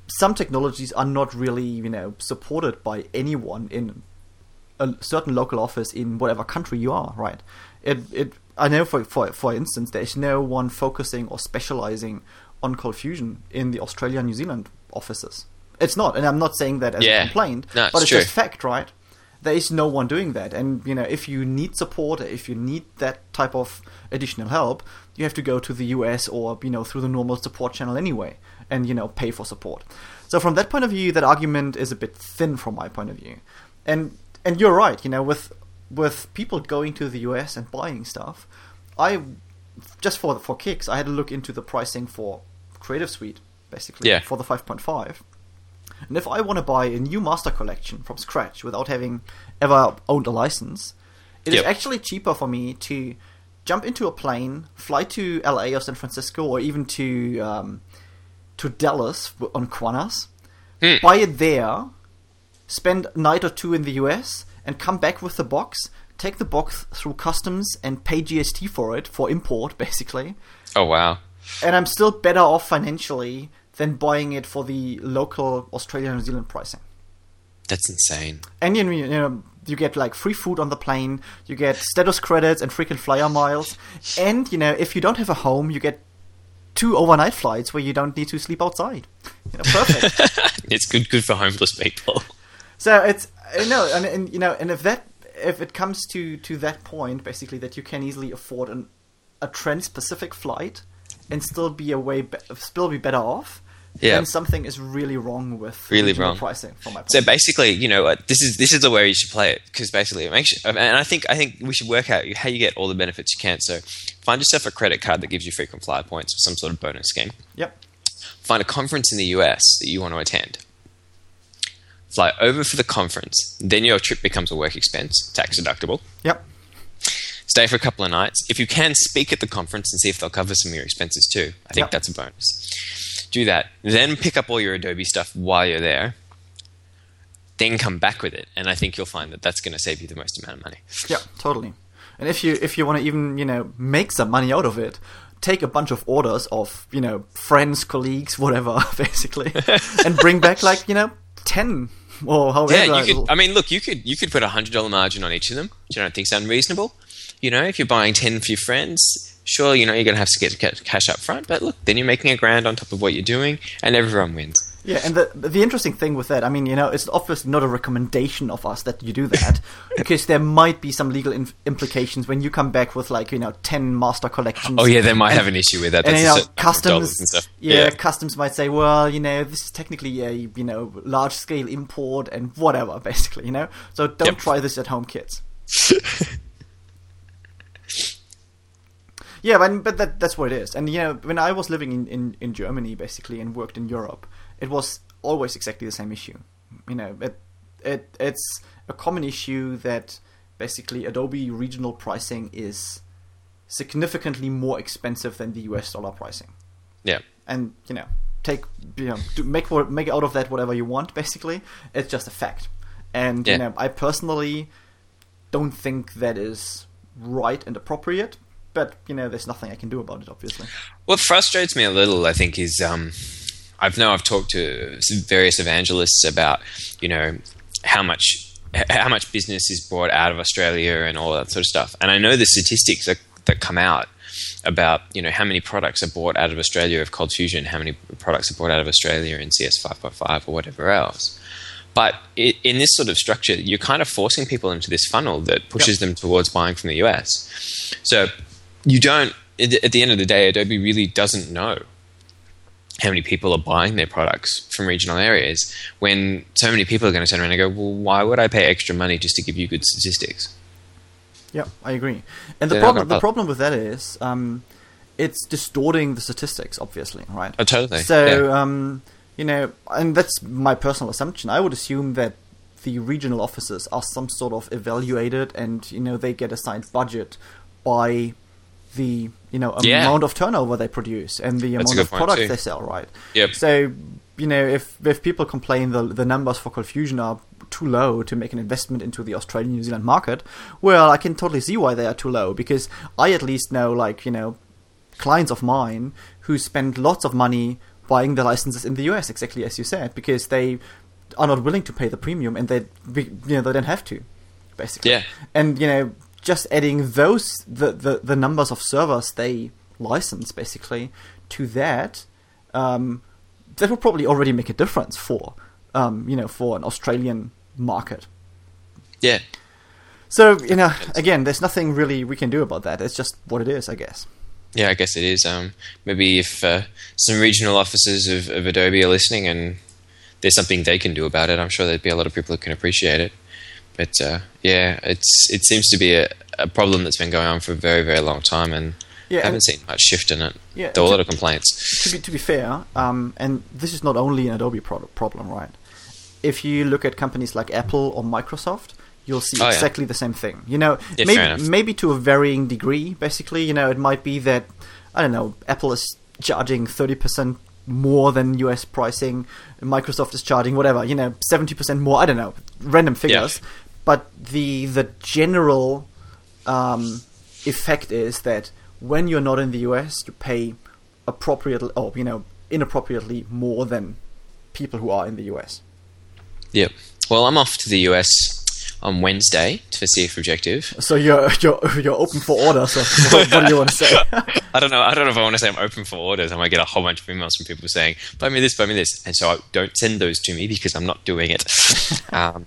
some technologies are not really you know supported by anyone in a certain local office in whatever country you are. Right? It it I know for for for instance, there is no one focusing or specializing on cold fusion in the Australia New Zealand offices. It's not, and I'm not saying that as Yeah. a complaint, No, it's but it's true. just fact, right? There is no one doing that, and you know, if you need support, if you need that type of additional help, you have to go to the US or you know through the normal support channel anyway, and you know pay for support. So from that point of view, that argument is a bit thin from my point of view, and and you're right. You know, with with people going to the US and buying stuff, I just for for kicks, I had to look into the pricing for Creative Suite basically Yeah. for the 5.5. And if I want to buy a new master collection from scratch without having ever owned a license, it is Yep. actually cheaper for me to jump into a plane, fly to LA or San Francisco, or even to um, to Dallas on Qantas, Hmm. buy it there, spend a night or two in the US, and come back with the box, take the box through customs, and pay GST for it for import, basically Oh wow. and I'm still better off financially than buying it for the local Australia New Zealand pricing. That's insane. And you know, you know, you get like free food on the plane, you get status credits and frequent flyer miles, and you know, if you don't have a home, you get two overnight flights where you don't need to sleep outside. You know, perfect. it's good good for homeless people. So it's uh, you know, and, and you know, and if that if it comes to to that point, basically that you can easily afford an, a trans-Pacific flight and still be a way be- still be better off, Yeah. then something is really wrong with Really wrong. pricing. From my point So basically, you know, uh, this is this is the way you should play it because basically it makes you, and I think I think we should work out how you get all the benefits you can. So find yourself a credit card that gives you frequent flyer points or some sort of bonus scheme. Yep. Find a conference in the US that you want to attend. Fly over for the conference. Then your trip becomes a work expense, tax deductible. Yep. Stay for a couple of nights. If you can, speak at the conference and see if they'll cover some of your expenses too. I think Yep. that's a bonus. Do that. Then pick up all your Adobe stuff while you're there. Then come back with it, and I think you'll find that that's going to save you the most amount of money. Yeah, Totally. And if you if you want to even you know make some money out of it, take a bunch of orders of you know friends, colleagues, whatever, basically, and bring back like you know ten or however. Yeah, you could. I mean, look, you could you could put a hundred dollar margin on each of them. Do you don't think sound unreasonable. You know, if you're buying ten for your friends, sure, you know you're going to have to get cash up front, but look, then you're making a grand on top of what you're doing, and everyone wins. Yeah, and the the interesting thing with that, I mean, you know, it's obviously not a recommendation of us that you do that, because there might be some legal in- implications when you come back with like you know ten master collections. Oh yeah, they might And- have an issue with that. and you know, certain number of dollars customs, stuff. yeah, customs might say, well, you know, this is technically a you know large scale import and whatever, basically, you know. So don't Yep. try this at home, kids. Yeah, but, but that, that's what it is. And you know, when I was living in, in, in Germany, basically, and worked in Europe, it was always exactly the same issue. You know, it it it's a common issue that basically Adobe regional pricing is significantly more expensive than the US dollar pricing. Yeah. And you know, take you know, do, make make out of that whatever you want. Basically, it's just a fact. And Yeah. you know, I personally don't think that is right and appropriate. But you know, there's nothing I can do about it, obviously. What frustrates me a little, I think, is um, I've know I've talked to various evangelists about you know how much how much business is brought out of Australia and all that sort of stuff, and I know the statistics that, that come out about you know how many products are bought out of Australia of Cold Fusion, how many products are bought out of Australia in CS five point five or whatever else. But it, in this sort of structure, you're kind of forcing people into this funnel that pushes yep. them towards buying from the US. So you don't. At the end of the day, Adobe really doesn't know how many people are buying their products from regional areas when so many people are going to turn around and go, well, why would I pay extra money just to give you good statistics? Yeah, I agree. And the problem the problem with that is um, it's distorting the statistics, obviously, right? Oh, totally. So, yeah. um, you know, and that's my personal assumption. I would assume that the regional offices are some sort of evaluated, and you know they get assigned budget by the you know yeah. amount of turnover they produce and the That's amount of products too. they sell, right? Yep. So you know if if people complain the the numbers for Cold Fusion are too low to make an investment into the Australian New Zealand market, well, I can totally see why they are too low because I at least know like you know clients of mine who spend lots of money buying the licenses in the US, exactly as you said, because they are not willing to pay the premium and they you know they don't have to basically. Yeah. And you know just adding those the, the, the numbers of servers they license basically to that, um, that will probably already make a difference for um, you know for an Australian market. Yeah. So you know, again, there's nothing really we can do about that. It's just what it is, I guess. Yeah, I guess it is. Um, maybe if uh, some regional offices of, of Adobe are listening and there's something they can do about it, I'm sure there'd be a lot of people who can appreciate it. But uh, yeah, it's it seems to be a, a, problem that's been going on for a very very long time, and yeah, haven't seen much shift in it. Yeah, there are a lot of complaints. To be to be fair, um, and this is not only an Adobe pro- problem, right? If you look at companies like Apple or Microsoft, you'll see oh, exactly yeah. the same thing. You know, yeah, maybe maybe to a varying degree. Basically, you know, it might be that I don't know, Apple is charging thirty percent more than US pricing. Microsoft is charging whatever, you know, seventy percent more. I don't know, random figures. Yeah but the the general um, effect is that when you're not in the US, you pay appropriately, or you know, inappropriately more than people who are in the US. Yeah. Well, I'm off to the US on Wednesday to cf.Objective. So you're you're you're open for orders. So what, what do you want to say? I don't know. I don't know if I want to say I'm open for orders. I might get a whole bunch of emails from people saying, "Buy me this, buy me this," and so I don't send those to me because I'm not doing it. Um,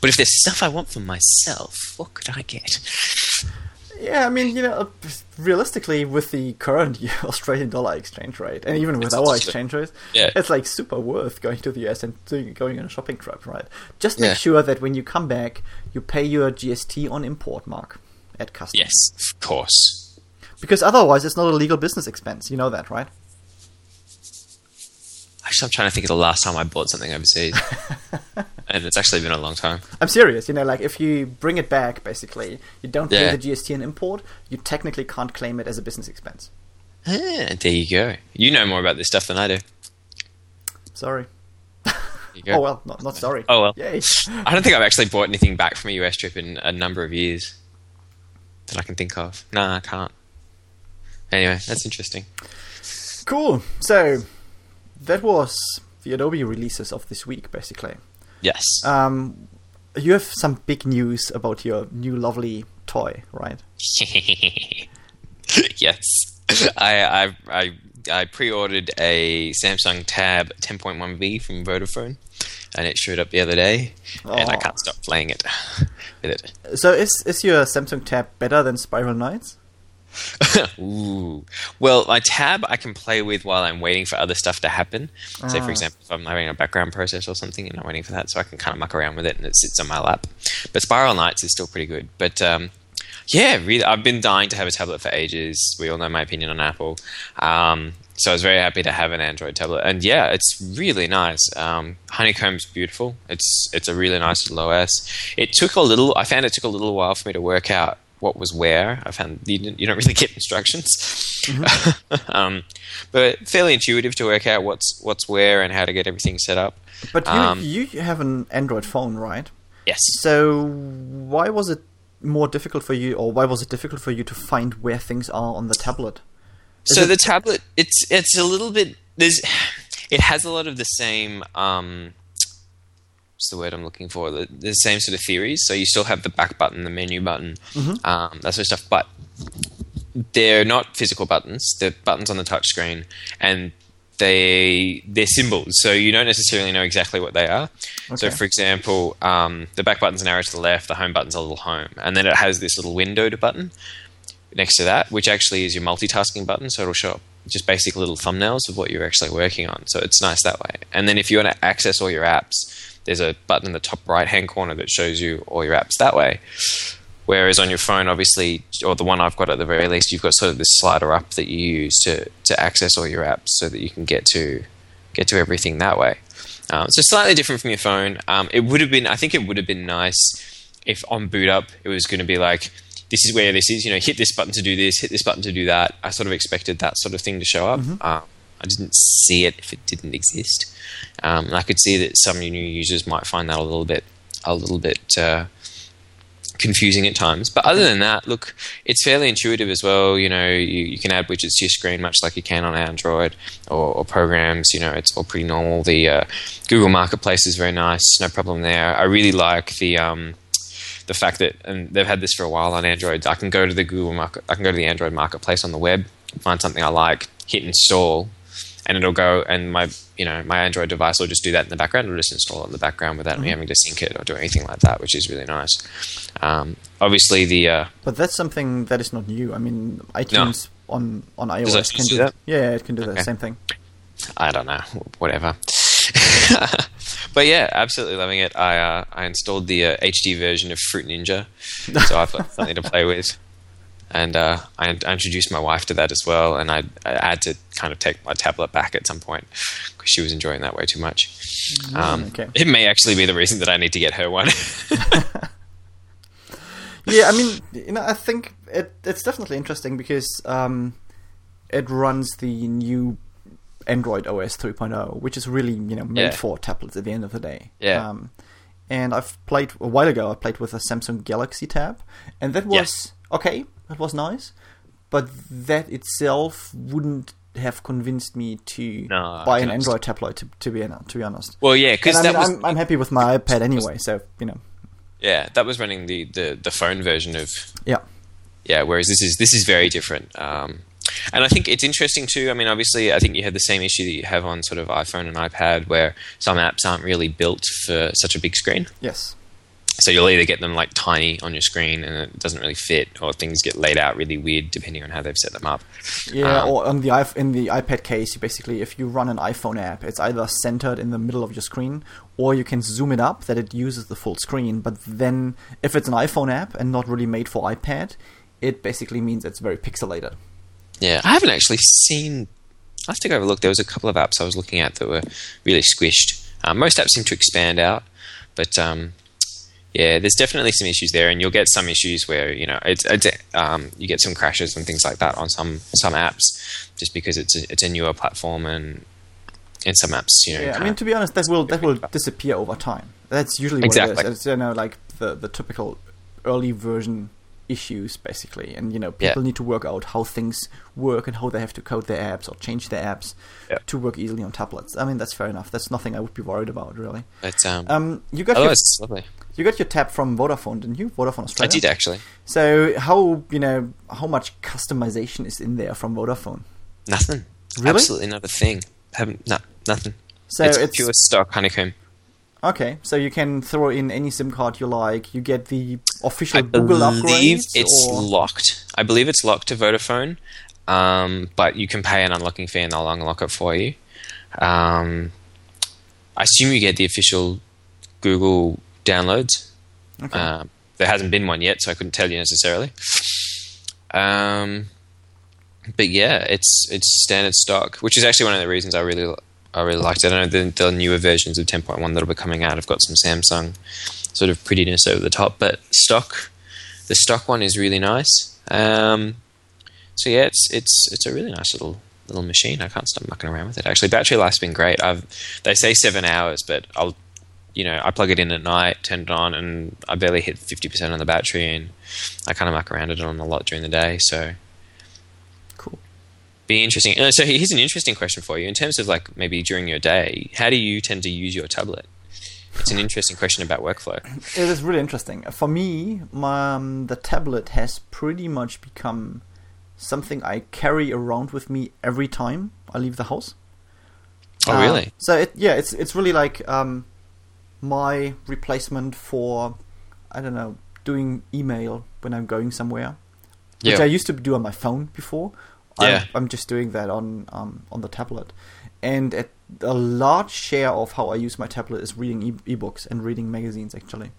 but if there's stuff I want for myself, what could I get? Yeah, I mean, you know, realistically, with the current Australian dollar exchange rate, and even with it's our exchange rate, yeah. it's like super worth going to the US and doing, going on a shopping trip, right? Just make yeah. sure that when you come back, you pay your GST on import mark at customs. Yes, of course. Because otherwise, it's not a legal business expense. You know that, right? Actually, I'm trying to think of the last time I bought something overseas. and it's actually been a long time. I'm serious. You know, like if you bring it back, basically, you don't pay yeah. the GST and import. You technically can't claim it as a business expense. Ah, there you go. You know more about this stuff than I do. Sorry. oh well, not, not sorry. Oh well. Yay. I don't think I've actually bought anything back from a US trip in a number of years that I can think of. No, I can't. Anyway, that's interesting. Cool. So that was the Adobe releases of this week, basically. Yes. Um, you have some big news about your new lovely toy, right? yes. I, I I I pre-ordered a Samsung Tab 10.1V from Vodafone, and it showed up the other day, oh. and I can't stop playing it with it. So is is your Samsung Tab better than Spiral Knights? Ooh. Well, my tab I can play with while I'm waiting for other stuff to happen. Say, for ah. example, if I'm having a background process or something and I'm waiting for that, so I can kind of muck around with it and it sits on my lap. But Spiral Knights is still pretty good. But um, yeah, really, I've been dying to have a tablet for ages. We all know my opinion on Apple. Um, so I was very happy to have an Android tablet, and yeah, it's really nice. Um, Honeycomb's beautiful. It's it's a really nice little OS. It took a little. I found it took a little while for me to work out what was where. I found you, you don't really get instructions, mm-hmm. um, but fairly intuitive to work out what's what's where and how to get everything set up. But you, um, you have an Android phone, right? Yes. So why was it more difficult for you, or why was it difficult for you to find where things are on the tablet? Is so it- the tablet, it's it's a little bit there's, it has a lot of the same. Um, what's the word I'm looking for? The, the same sort of theories. So you still have the back button, the menu button, um, that sort of stuff, but they're not physical buttons. They're buttons on the touchscreen, and they they're symbols. So you don't necessarily know exactly what they are. So, for example, um, the back button's an arrow to the left, the home button's a little home, and then it has this little windowed button next to that, which actually is your multitasking button. So it'll show up just basic little thumbnails of what you're actually working on. So it's nice that way. And then if you want to access all your apps, there's a button in the top right hand corner that shows you all your apps that way. Whereas on your phone, obviously, or the one I've got at the very least, you've got sort of this slider up that you use to, to access all your apps so that you can get to get to everything that way. Um, so slightly different from your phone. Um, it would have been, I think, it would have been nice if on boot up it was going to be like, this is where this is. You know, hit this button to do this, hit this button to do that. I sort of expected that sort of thing to show up. Um, I didn't see it if it didn't exist, um, and I could see that some new users might find that a little bit, a little bit. Uh, confusing at times. But other than that, look, it's fairly intuitive as well. You know, you, you can add widgets to your screen much like you can on Android or, or programs. You know, it's all pretty normal. The uh, Google Marketplace is very nice, no problem there. I really like the um, the fact that, and they've had this for a while on Android. I can go to the Google Market, I can go to the Android Marketplace on the web, find something I like, hit install, and it'll go and my you know my Android device will just do that in the background. It'll just install it in the background without me having to sync it or do anything like that, which is really nice. Um, obviously, the uh, But that's something that is not new. I mean, iTunes on on iOS can do do that? Yeah, it can do the same thing. I don't know, whatever. but yeah, absolutely loving it. I uh, I installed the uh, HD version of Fruit Ninja, so I've got something to play with. And uh, I, I introduced my wife to that as well, and I, I had to kind of take my tablet back at some point because she was enjoying that way too much. Um, okay. It may actually be the reason that I need to get her one. yeah, I mean, you know, I think it it's definitely interesting because um, it runs the new Android OS 3.0, which is really you know made Yeah. for tablets at the end of the day. Yeah. Um, and I've played a while ago. I played with a Samsung Galaxy Tab, and that was okay. That was nice, but that itself wouldn't have convinced me to No, buy an Android tablet. To, to be to be honest. well, yeah, because I mean, was... I'm, I'm happy with my iPad anyway, so you know, yeah that was running the, the, the phone version of yeah. yeah whereas this is this is very different um, and i think it's interesting too i mean obviously i think you have the same issue that you have on sort of iphone and ipad where some apps aren't really built for such a big screen Yes. So you'll either get them like tiny on your screen and it doesn't really fit or things get laid out really weird depending on how they've set them up Yeah, Um, or on the in the iPad case, you basically, if you run an iPhone app, it's either centered in the middle of your screen, or you can zoom it up that it uses the full screen. But then, if it's an iPhone app and not really made for iPad, it basically means it's very pixelated. yeah i haven't actually seen i have to go have a look there was a couple of apps i was looking at that were really squished um, most apps seem to expand out but um, yeah, there's definitely some issues there, and you'll get some issues where you know it's, it's um, you get some crashes and things like that on some some apps, just because it's a, it's a newer platform and in some apps, you know. Yeah, I mean, to be honest, that will that will disappear over time. That's usually what Exactly. it is. It's you know like the the typical early version issues basically, and you know Yeah. people need to work out how things work and how they have to code their apps or change their apps Yeah. to work easily on tablets. I mean, that's fair enough. That's nothing I would be worried about really. but um, Um, you got your, it's lovely. You got your tap from Vodafone, didn't you? Vodafone Australia. I did actually So how you know how much customization is in there from Vodafone? nothing. Really? Absolutely not a thing. Haven't no nothing. So it's, it's, pure stock honeycomb. okay. So you can throw in any SIM card you like. You get the official I Google believe upgrades. it's or... locked. I believe it's locked to Vodafone, um, but you can pay an unlocking fee and they'll unlock it for you. Um, I assume you get the official Google downloads. Okay. Um, there hasn't been one yet, so I couldn't tell you necessarily. Um, but yeah, it's it's standard stock, which is actually one of the reasons I really I really liked it. I know the, the newer versions of 10.1 that'll be coming out have got some Samsung sort of prettiness over the top, but stock the stock one is really nice. Um, so yeah, it's it's it's a really nice little little machine. I can't stop mucking around with it. Actually, battery life's been great. I've they say seven hours, but I'll you know, I plug it in at night, turn it on, and I barely hit fifty percent on the battery, and I kind of muck around it on a lot during the day. So Cool. be interesting. Uh, so here's an interesting question for you in terms of like maybe during your day, how do you tend to use your tablet? It's an interesting question about workflow. It is really interesting. For me, my, um, the tablet has pretty much become something I carry around with me every time I leave the house. Oh, Uh, really? So it, yeah, it's it's really like um, my replacement for I don't know doing email when I'm going somewhere, which I used to do on my phone before. Yeah. I'm, I'm just doing that on um, on the tablet, and at, a large share of how I use my tablet is reading e- ebooks and reading magazines actually.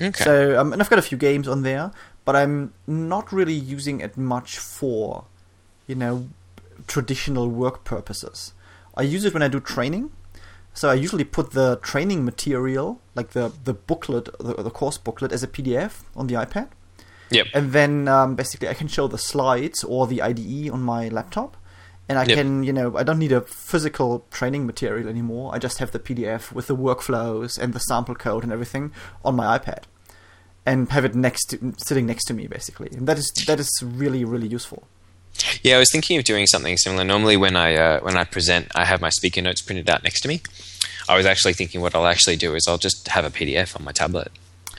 Okay. So, um, and I've got a few games on there, but I'm not really using it much for, you know, traditional work purposes. I use it when I do training. So I usually put the training material, like the, the booklet, the, the course booklet, as a PDF on the iPad. yep. And then um, basically I can show the slides or the IDE on my laptop. And I Yep. can, you know, I don't need a physical training material anymore. I just have the PDF with the workflows and the sample code and everything on my iPad, and have it next to, sitting next to me basically. And that is that is really really useful. Yeah, I was thinking of doing something similar. Normally, when I uh, when I present, I have my speaker notes printed out next to me. I was actually thinking what I'll actually do is I'll just have a PDF on my tablet,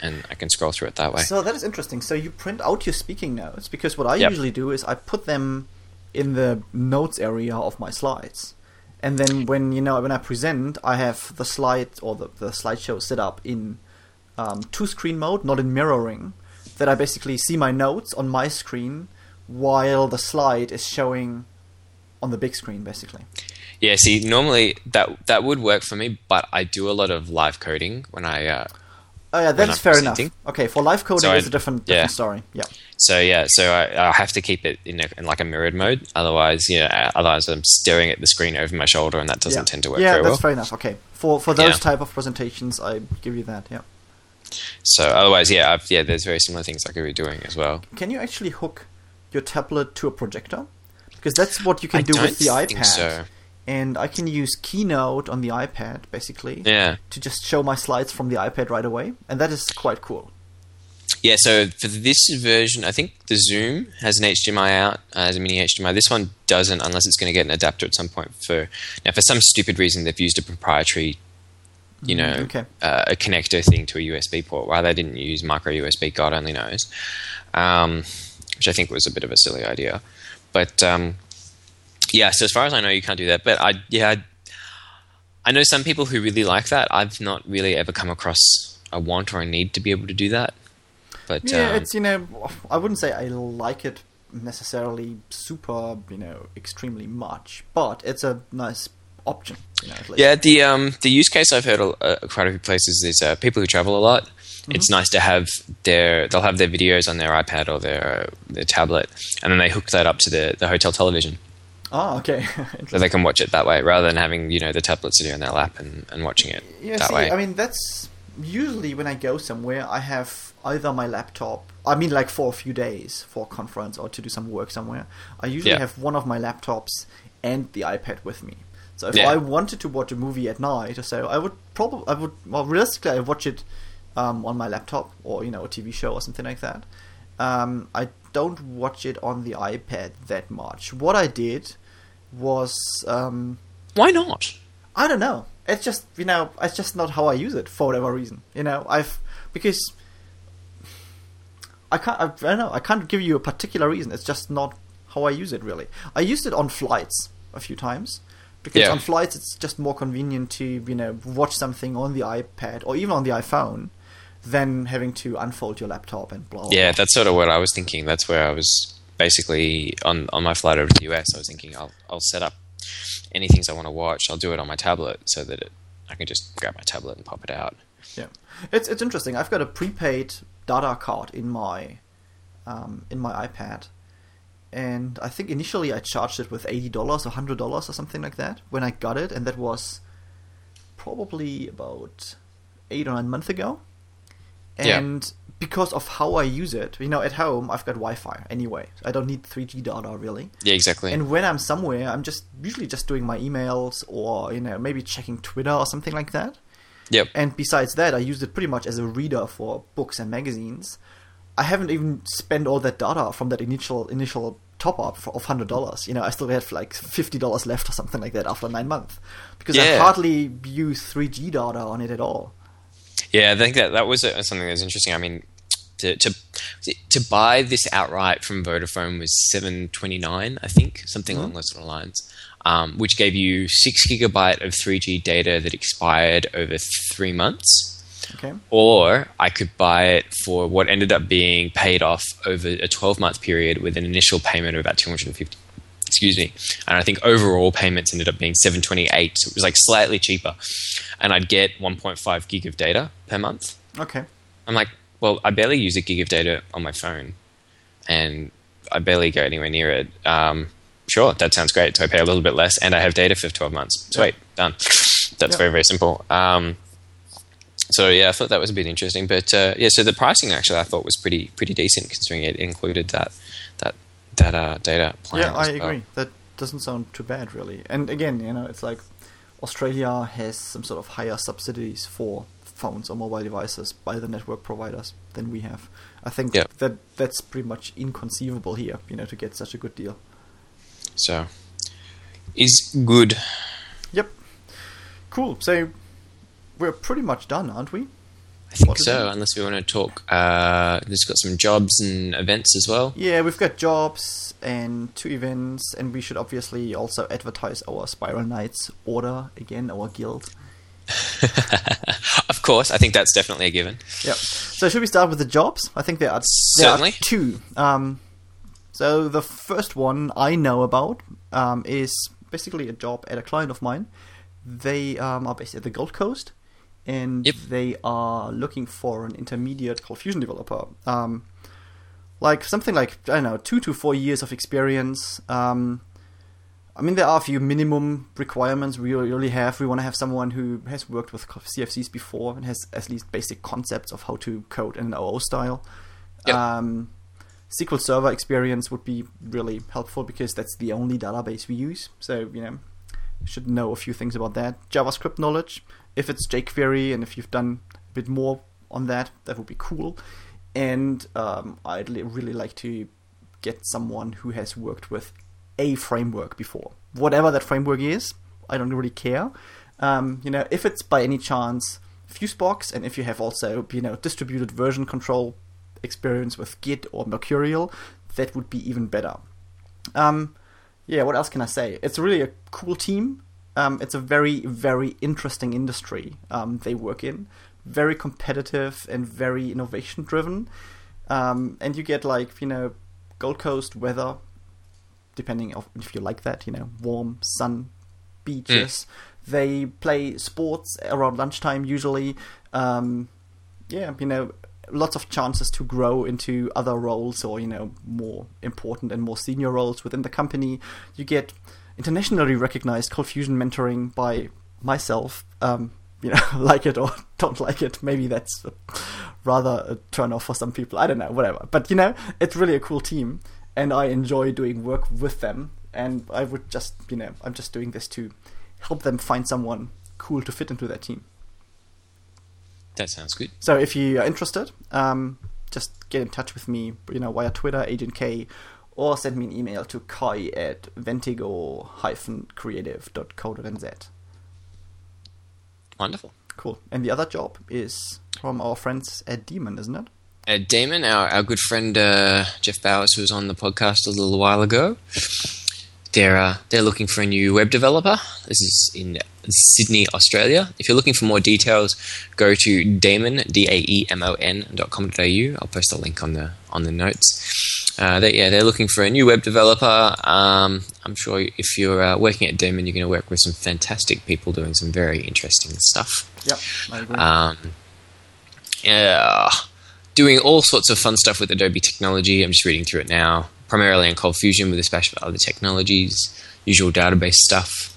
and I can scroll through it that way. So that is interesting. So you print out your speaking notes because what I Yep. usually do is I put them in the notes area of my slides. And then when you know when I present, I have the slide or the, the slideshow set up in um, two screen mode, not in mirroring. That I basically see my notes on my screen while the slide is showing on the big screen, basically. Yeah, see, normally that that would work for me, but I do a lot of live coding when I. Uh, Oh yeah, that's fair enough. Okay, for live coding, So it's a different, different yeah. story. Yeah. so yeah, so I, I have to keep it in, a, in like a mirrored mode. Otherwise, you know, otherwise I'm staring at the screen over my shoulder, and that doesn't yeah. tend to work Yeah, very that's well. fair enough. Okay, for for those Yeah. type of presentations, I give you that. Yeah. So otherwise, yeah, I've, yeah, there's very similar things I could be doing as well. Can you actually hook your tablet to a projector? Because that's what you can I do with the iPad. think so. And I can use Keynote on the iPad basically Yeah. to just show my slides from the iPad right away, and that is quite cool. Yeah, so for this version, I think the Xoom has an HDMI out, uh, has a mini HDMI. This one doesn't, unless it's going to get an adapter at some point. For now, for some stupid reason, they've used a proprietary, you know, Mm, okay. uh, a connector thing to a USB port. Why they didn't use micro USB, God only knows. Um, which I think was a bit of a silly idea. But um, yeah, so as far as I know, you can't do that. But I, yeah, I, I know some people who really like that. I've not really ever come across a want or a need to be able to do that. But Yeah, um, it's you know, I wouldn't say I like it necessarily super, you know, extremely much, but it's a nice option. You know, at least. Yeah, the um the use case I've heard uh, quite a few places is uh, people who travel a lot. It's nice to have their they'll have their videos on their iPad or their their tablet, and then they hook that up to the the hotel television, Oh, okay. so they can watch it that way rather than having you know the tablet sitting on their lap and, and watching it Yeah, that see, way. I mean, that's usually when I go somewhere, I have either my laptop. I mean, like for a few days for a conference or to do some work somewhere. I usually Yeah. have one of my laptops and the iPad with me. So if Yeah. I wanted to watch a movie at night or so, I would probably, I would, well, realistically, I watch it um, on my laptop or you know a TV show or something like that. Um, I don't watch it on the iPad that much. What I did was um, Why not? I don't know. It's just you know, it's just not how I use it for whatever reason. You know, I've because I can't. I, I don't know. I can't give you a particular reason. It's just not how I use it really. I used it on flights a few times because Yeah. on flights it's just more convenient to you know watch something on the iPad or even on the iPhone than having to unfold your laptop and blah. blah Yeah, blah. that's sort of what I was thinking. That's where I was basically on on my flight over to the US. I was thinking I'll I'll set up any things I want to watch. I'll do it on my tablet so that it, I can just grab my tablet and pop it out. Yeah, it's it's interesting. I've got a prepaid data card in my um, in my iPad, and I think initially I charged it with eighty dollars or hundred dollars or something like that when I got it, and that was probably about eight or nine months ago. Yeah. And because of how I use it, you know, at home I've got Wi-Fi anyway. I don't need three G data really. Yeah, exactly. And when I'm somewhere, I'm just usually just doing my emails or you know maybe checking Twitter or something like that. Yep. And besides that, I used it pretty much as a reader for books and magazines. I haven't even spent all that data from that initial initial top up for, of hundred dollars. You know, I still have like fifty dollars left or something like that after nine months because I hardly use three G data on it at all. Yeah, I think that that was uh, something that was interesting. I mean, to to to buy this outright from Vodafone was seven twenty nine, I think, something along those sort of lines, um, which gave you six gigabyte of three G data that expired over three months. Okay. Or I could buy it for what ended up being paid off over a 12 month period with an initial payment of about 250. Excuse me. And I think overall payments ended up being 728. So it was like slightly cheaper. And I'd get 1.5 gig of data per month. Okay. I'm like, well, I barely use a gig of data on my phone. And I barely go anywhere near it. Um, sure, that sounds great. So I pay a little bit less and I have data for 12 months. Sweet, done. That's Yeah. very, very simple. Um, so yeah, I thought that was a bit interesting. But uh, yeah, so the pricing actually I thought was pretty pretty decent considering it included that that that uh, data plan. Yeah, I well. agree. That doesn't sound too bad, really. And again, you know, it's like Australia has some sort of higher subsidies for phones or mobile devices by the network providers than we have. I think Yeah. that that's pretty much inconceivable here, you know, to get such a good deal. So is good. Yep. Cool. So we're pretty much done, aren't we? I think so. it? Unless we want to talk, uh, there's got some jobs and events as well. Yeah, we've got jobs and two events, and we should obviously also advertise our Spiral Knights order again, our guild. of course, I think that's definitely a given. Yep. So should we start with the jobs? I think there are Certainly. Are two. Um, so the first one I know about um, is basically a job at a client of mine. They um, are based at the Gold Coast, and Yep. they are looking for an intermediate Cold Fusion developer. Um, like something like I don't know, two to four years of experience. Um, I mean, there are a few minimum requirements we really have. We want to have someone who has worked with CFCs before and has at least basic concepts of how to code in an OO style. Yep. Um, SQL Server experience would be really helpful because that's the only database we use. So, you know, should know a few things about that. JavaScript knowledge. If it's jQuery and if you've done a bit more on that, that would be cool. And um, I'd li- really like to get someone who has worked with a framework before. Whatever that framework is, I don't really care. Um, you know, if it's by any chance Fusebox, and if you have also, you know, distributed version control experience with Git or Mercurial, that would be even better. Um, yeah, what else can I say? It's really a cool team. Um, it's a very, very interesting industry um, they work in. Very competitive and very innovation driven. Um, and you get like you know Gold Coast weather, depending of if you like that. You know, warm sun, beaches. They play sports around lunchtime usually. Um, yeah, you know, lots of chances to grow into other roles or you know more important and more senior roles within the company. You get internationally recognized Cold Fusion mentoring by myself. Um, you know, like it or don't like it. Maybe that's rather a turn off for some people. I don't know, whatever. But you know, it's really a cool team, and I enjoy doing work with them. And I would just, you know, I'm just doing this to help them find someone cool to fit into their team. That sounds good. So if you are interested, um, just get in touch with me, you know, via Twitter, Agent K, or send me an email to kai at ventego-creative.co.nz. Wonderful. Cool. And the other job is from our friends at Daemon, isn't it? At Daemon, our, our good friend uh, Geoff Bowers, who was on the podcast a little while ago, they're uh, they're looking for a new web developer. This is in Sydney, Australia. If you're looking for more details, go to Daemon D A E M O N dot com dot au. I'll post a link on the on the notes. Uh, they, yeah, they're looking for a new web developer. Um, I'm sure if you're uh, working at Daemon, you're going to work with some fantastic people doing some very interesting stuff. Yep, I agree. Um, yeah, doing all sorts of fun stuff with Adobe technology. I'm just reading through it now, primarily in Cold Fusion with a splash of other technologies, usual database stuff.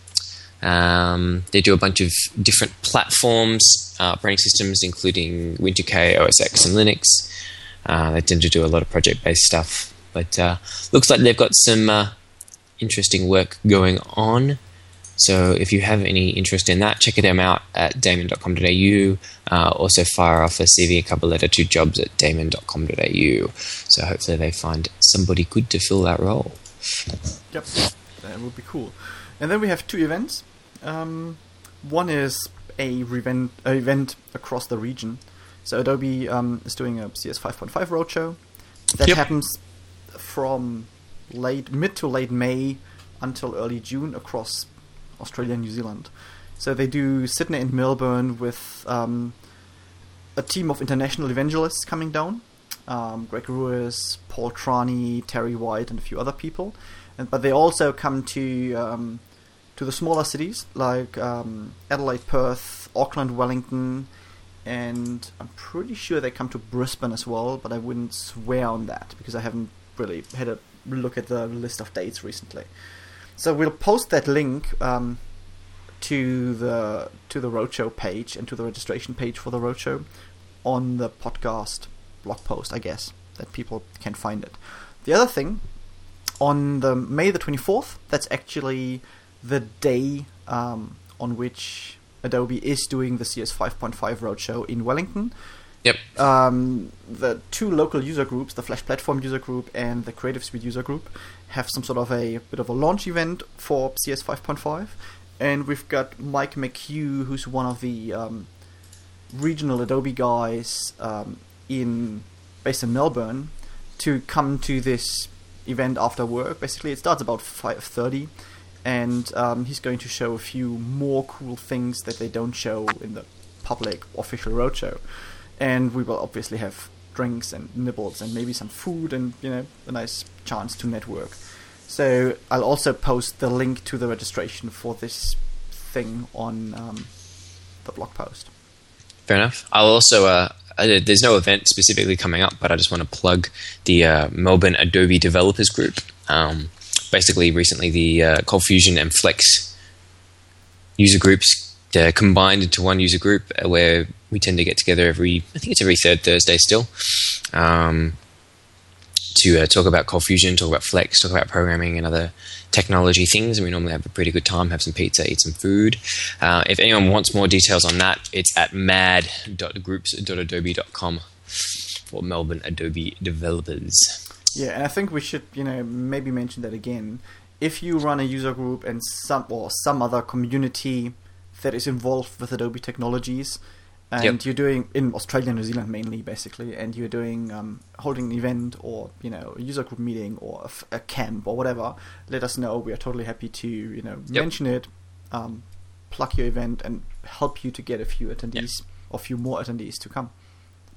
Um, they do a bunch of different platforms, uh, operating systems, including Win2K, OS X, and Linux. Uh, they tend to do a lot of project-based stuff, but uh, looks like they've got some uh, interesting work going on. So if you have any interest in that, check them out at daemon.com.au. Uh, also fire off a CV a cover letter to jobs at daemon.com.au. So hopefully they find somebody good to fill that role. Yep, that would be cool. And then we have two events. Um, one is a event, a event across the region. So Adobe um, is doing a CS 5.5 roadshow. That Yep. happens from late mid to late May until early June across Australia and New Zealand. So they do Sydney and Melbourne with um, a team of international evangelists coming down. Um, Greg Rewis, Paul Trani, Terry White, and a few other people. And, but they also come to um, to the smaller cities like um, Adelaide, Perth, Auckland, Wellington, and I'm pretty sure they come to Brisbane as well. But I wouldn't swear on that because I haven't really had a look at the list of dates recently. So we'll post that link um, to the to the roadshow page and to the registration page for the roadshow on the podcast blog post, I guess, that people can find it. The other thing, on the May the twenty fourth, that's actually the day um, on which Adobe is doing the CS five point five roadshow in Wellington. Yep. Um, the two local user groups, the Flash Platform user group and the Creative Suite user group, have some sort of a bit of a launch event for CS 5.5. And we've got Mike McHugh, who's one of the um, regional Adobe guys um, in based in Melbourne, to come to this event after work. Basically, it starts about 5:30, and um, he's going to show a few more cool things that they don't show in the public official roadshow and we will obviously have drinks and nibbles and maybe some food and you know a nice chance to network. So I'll also post the link to the registration for this thing on um, the blog post. Fair enough. I'll also. Uh, uh, there's no event specifically coming up, but I just want to plug the uh, Melbourne Adobe Developers Group. Um, basically, recently the uh, Cold Fusion and Flex user groups uh, combined into one user group uh, where we tend to get together every. I think it's every third Thursday still. Um, to uh, talk about Cold Fusion, talk about Flex, talk about programming and other technology things. And we normally have a pretty good time, have some pizza, eat some food. Uh, if anyone wants more details on that, it's at mad.groups.adobe.com for Melbourne Adobe developers. Yeah, and I think we should, you know, maybe mention that again. If you run a user group and some or some other community that is involved with Adobe technologies, and Yep. you're doing in Australia and New Zealand mainly, basically, and you're doing um, holding an event or you know a user group meeting or a, f- a camp or whatever, let us know. We are totally happy to you know Yep. mention it, um, plug your event, and help you to get a few attendees or a few more attendees to come.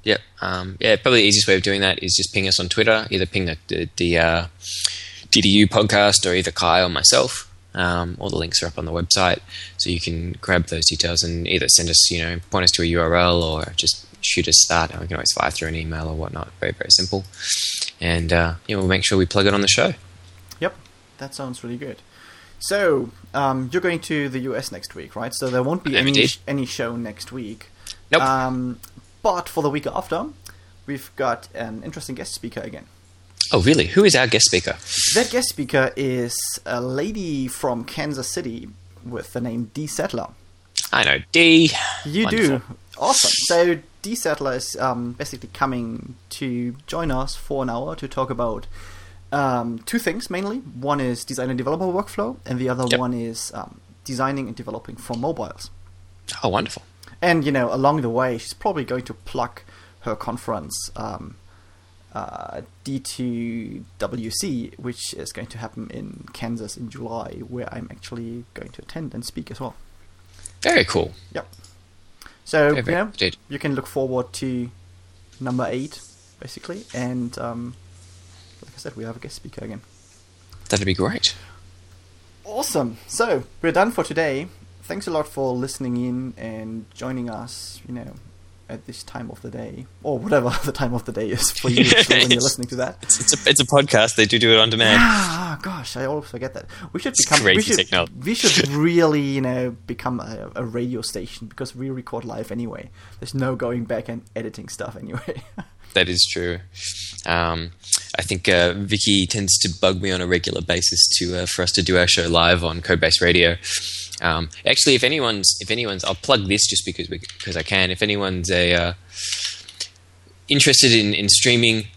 Yeah, um, yeah. Probably the easiest way of doing that is just ping us on Twitter. Either ping the the, the uh, DDU podcast or either Kai or myself. Um, all the links are up on the website, so you can grab those details and either send us, you know, point us to a URL or just shoot us that. And we can always fire through an email or whatnot. Very very simple, and uh, yeah, we'll make sure we plug it on the show. Yep, that sounds really good. So um, you're going to the US next week, right? So there won't be any any show next week. Nope. Um, but for the week after, we've got an interesting guest speaker again. Oh, really? Who is our guest speaker? That guest speaker is a lady from Kansas City with the name Dee Sadler. I know Dee. You Wonderful. do. Awesome. So Dee Sadler is um, basically coming to join us for an hour to talk about um, two things mainly. One is design and developer workflow, and the other Yep. one is um, designing and developing for mobiles. Oh, wonderful. And you know, along the way, she's probably going to plug her conference, um, uh, D2WC, which is going to happen in Kansas in July, where I'm actually going to attend and speak as well. Very cool. Yep. So Very, you know, you can look forward to number eight, basically, and um, like I said, we have a guest speaker again. That'd be great. Awesome. So we're done for today. Thanks a lot for listening in and joining us. You know, at this time of the day, or whatever the time of the day is for you when you're listening to that. It's, it's a it's a podcast. They do do it on demand. Ah, gosh, I always forget that. We should It's become. We should, we should really, you know, become a, a radio station because we record live anyway. There's no going back and editing stuff anyway. That is true. Um, I think uh, Vicky tends to bug me on a regular basis to uh, for us to do our show live on CodeBass Radio. Um, actually, if anyone's if anyone's, I'll plug this just because we, because I can. If anyone's a uh, interested in, in streaming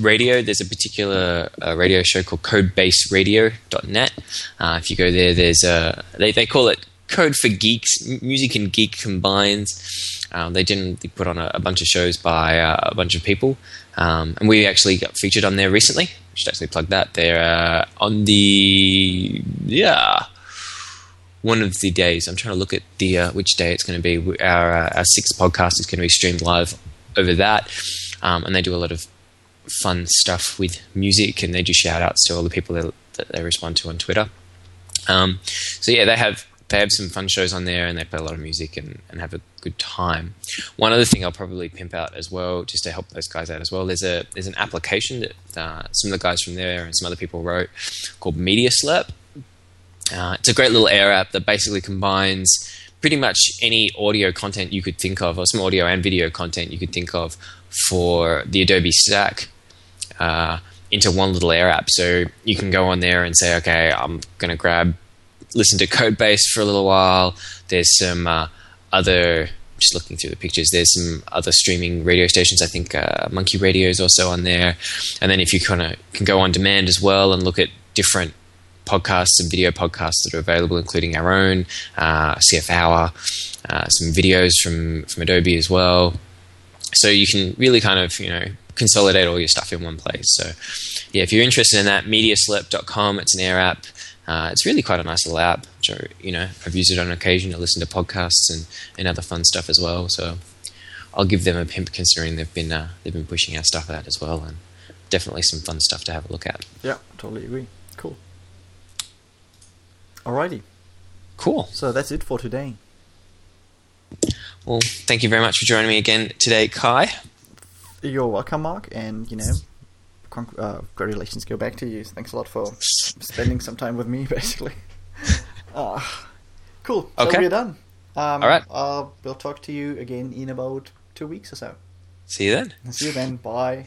radio, there's a particular uh, radio show called CodeBassRadio.net. Uh, if you go there, there's a they they call it Code for Geeks, music and geek combines. Um, they generally put on a, a, bunch of shows by uh, a bunch of people, um, and we actually got featured on there recently. Should actually plug that. They're uh, on the yeah one of the days. I'm trying to look at the uh, which day it's going to be. Our uh, our sixth podcast is going to be streamed live over that, um, and they do a lot of fun stuff with music, and they do shout outs to all the people that, that they respond to on Twitter. Um, so yeah, they have they have some fun shows on there and they play a lot of music and, and have a good time. One other thing I'll probably pimp out as well, just to help those guys out as well. There's a there's an application that uh, some of the guys from there and some other people wrote called Media Slurp. Uh, it's a great little air app that basically combines pretty much any audio content you could think of, or some audio and video content you could think of for the Adobe stack. Uh, into one little air app. So you can go on there and say, okay, I'm going to grab listen to CodeBass for a little while. There's some uh, other, just looking through the pictures, there's some other streaming radio stations. I think uh, Monkey Radio is also on there. And then if you kind of can go on demand as well and look at different podcasts and video podcasts that are available, including our own, uh, CF Hour, uh, some videos from, from Adobe as well. So you can really kind of, you know, consolidate all your stuff in one place. So, yeah, if you're interested in that, mediaslurp.com, it's an air app. Uh, it's really quite a nice little app. Which I, you know, I've used it on occasion to listen to podcasts and, and other fun stuff as well. So I'll give them a pimp considering they've been uh, they've been pushing our stuff out as well, and definitely some fun stuff to have a look at. Yeah, totally agree. Cool. Alrighty. Cool. So that's it for today. Well, thank you very much for joining me again today, Kai. You're welcome, Mark, and you know uh, congratulations go back to you. Thanks a lot for spending some time with me, basically. Uh, cool. So okay. we're done. Um, All right. Uh, we'll talk to you again in about two weeks or so. See you then. See you then. Bye.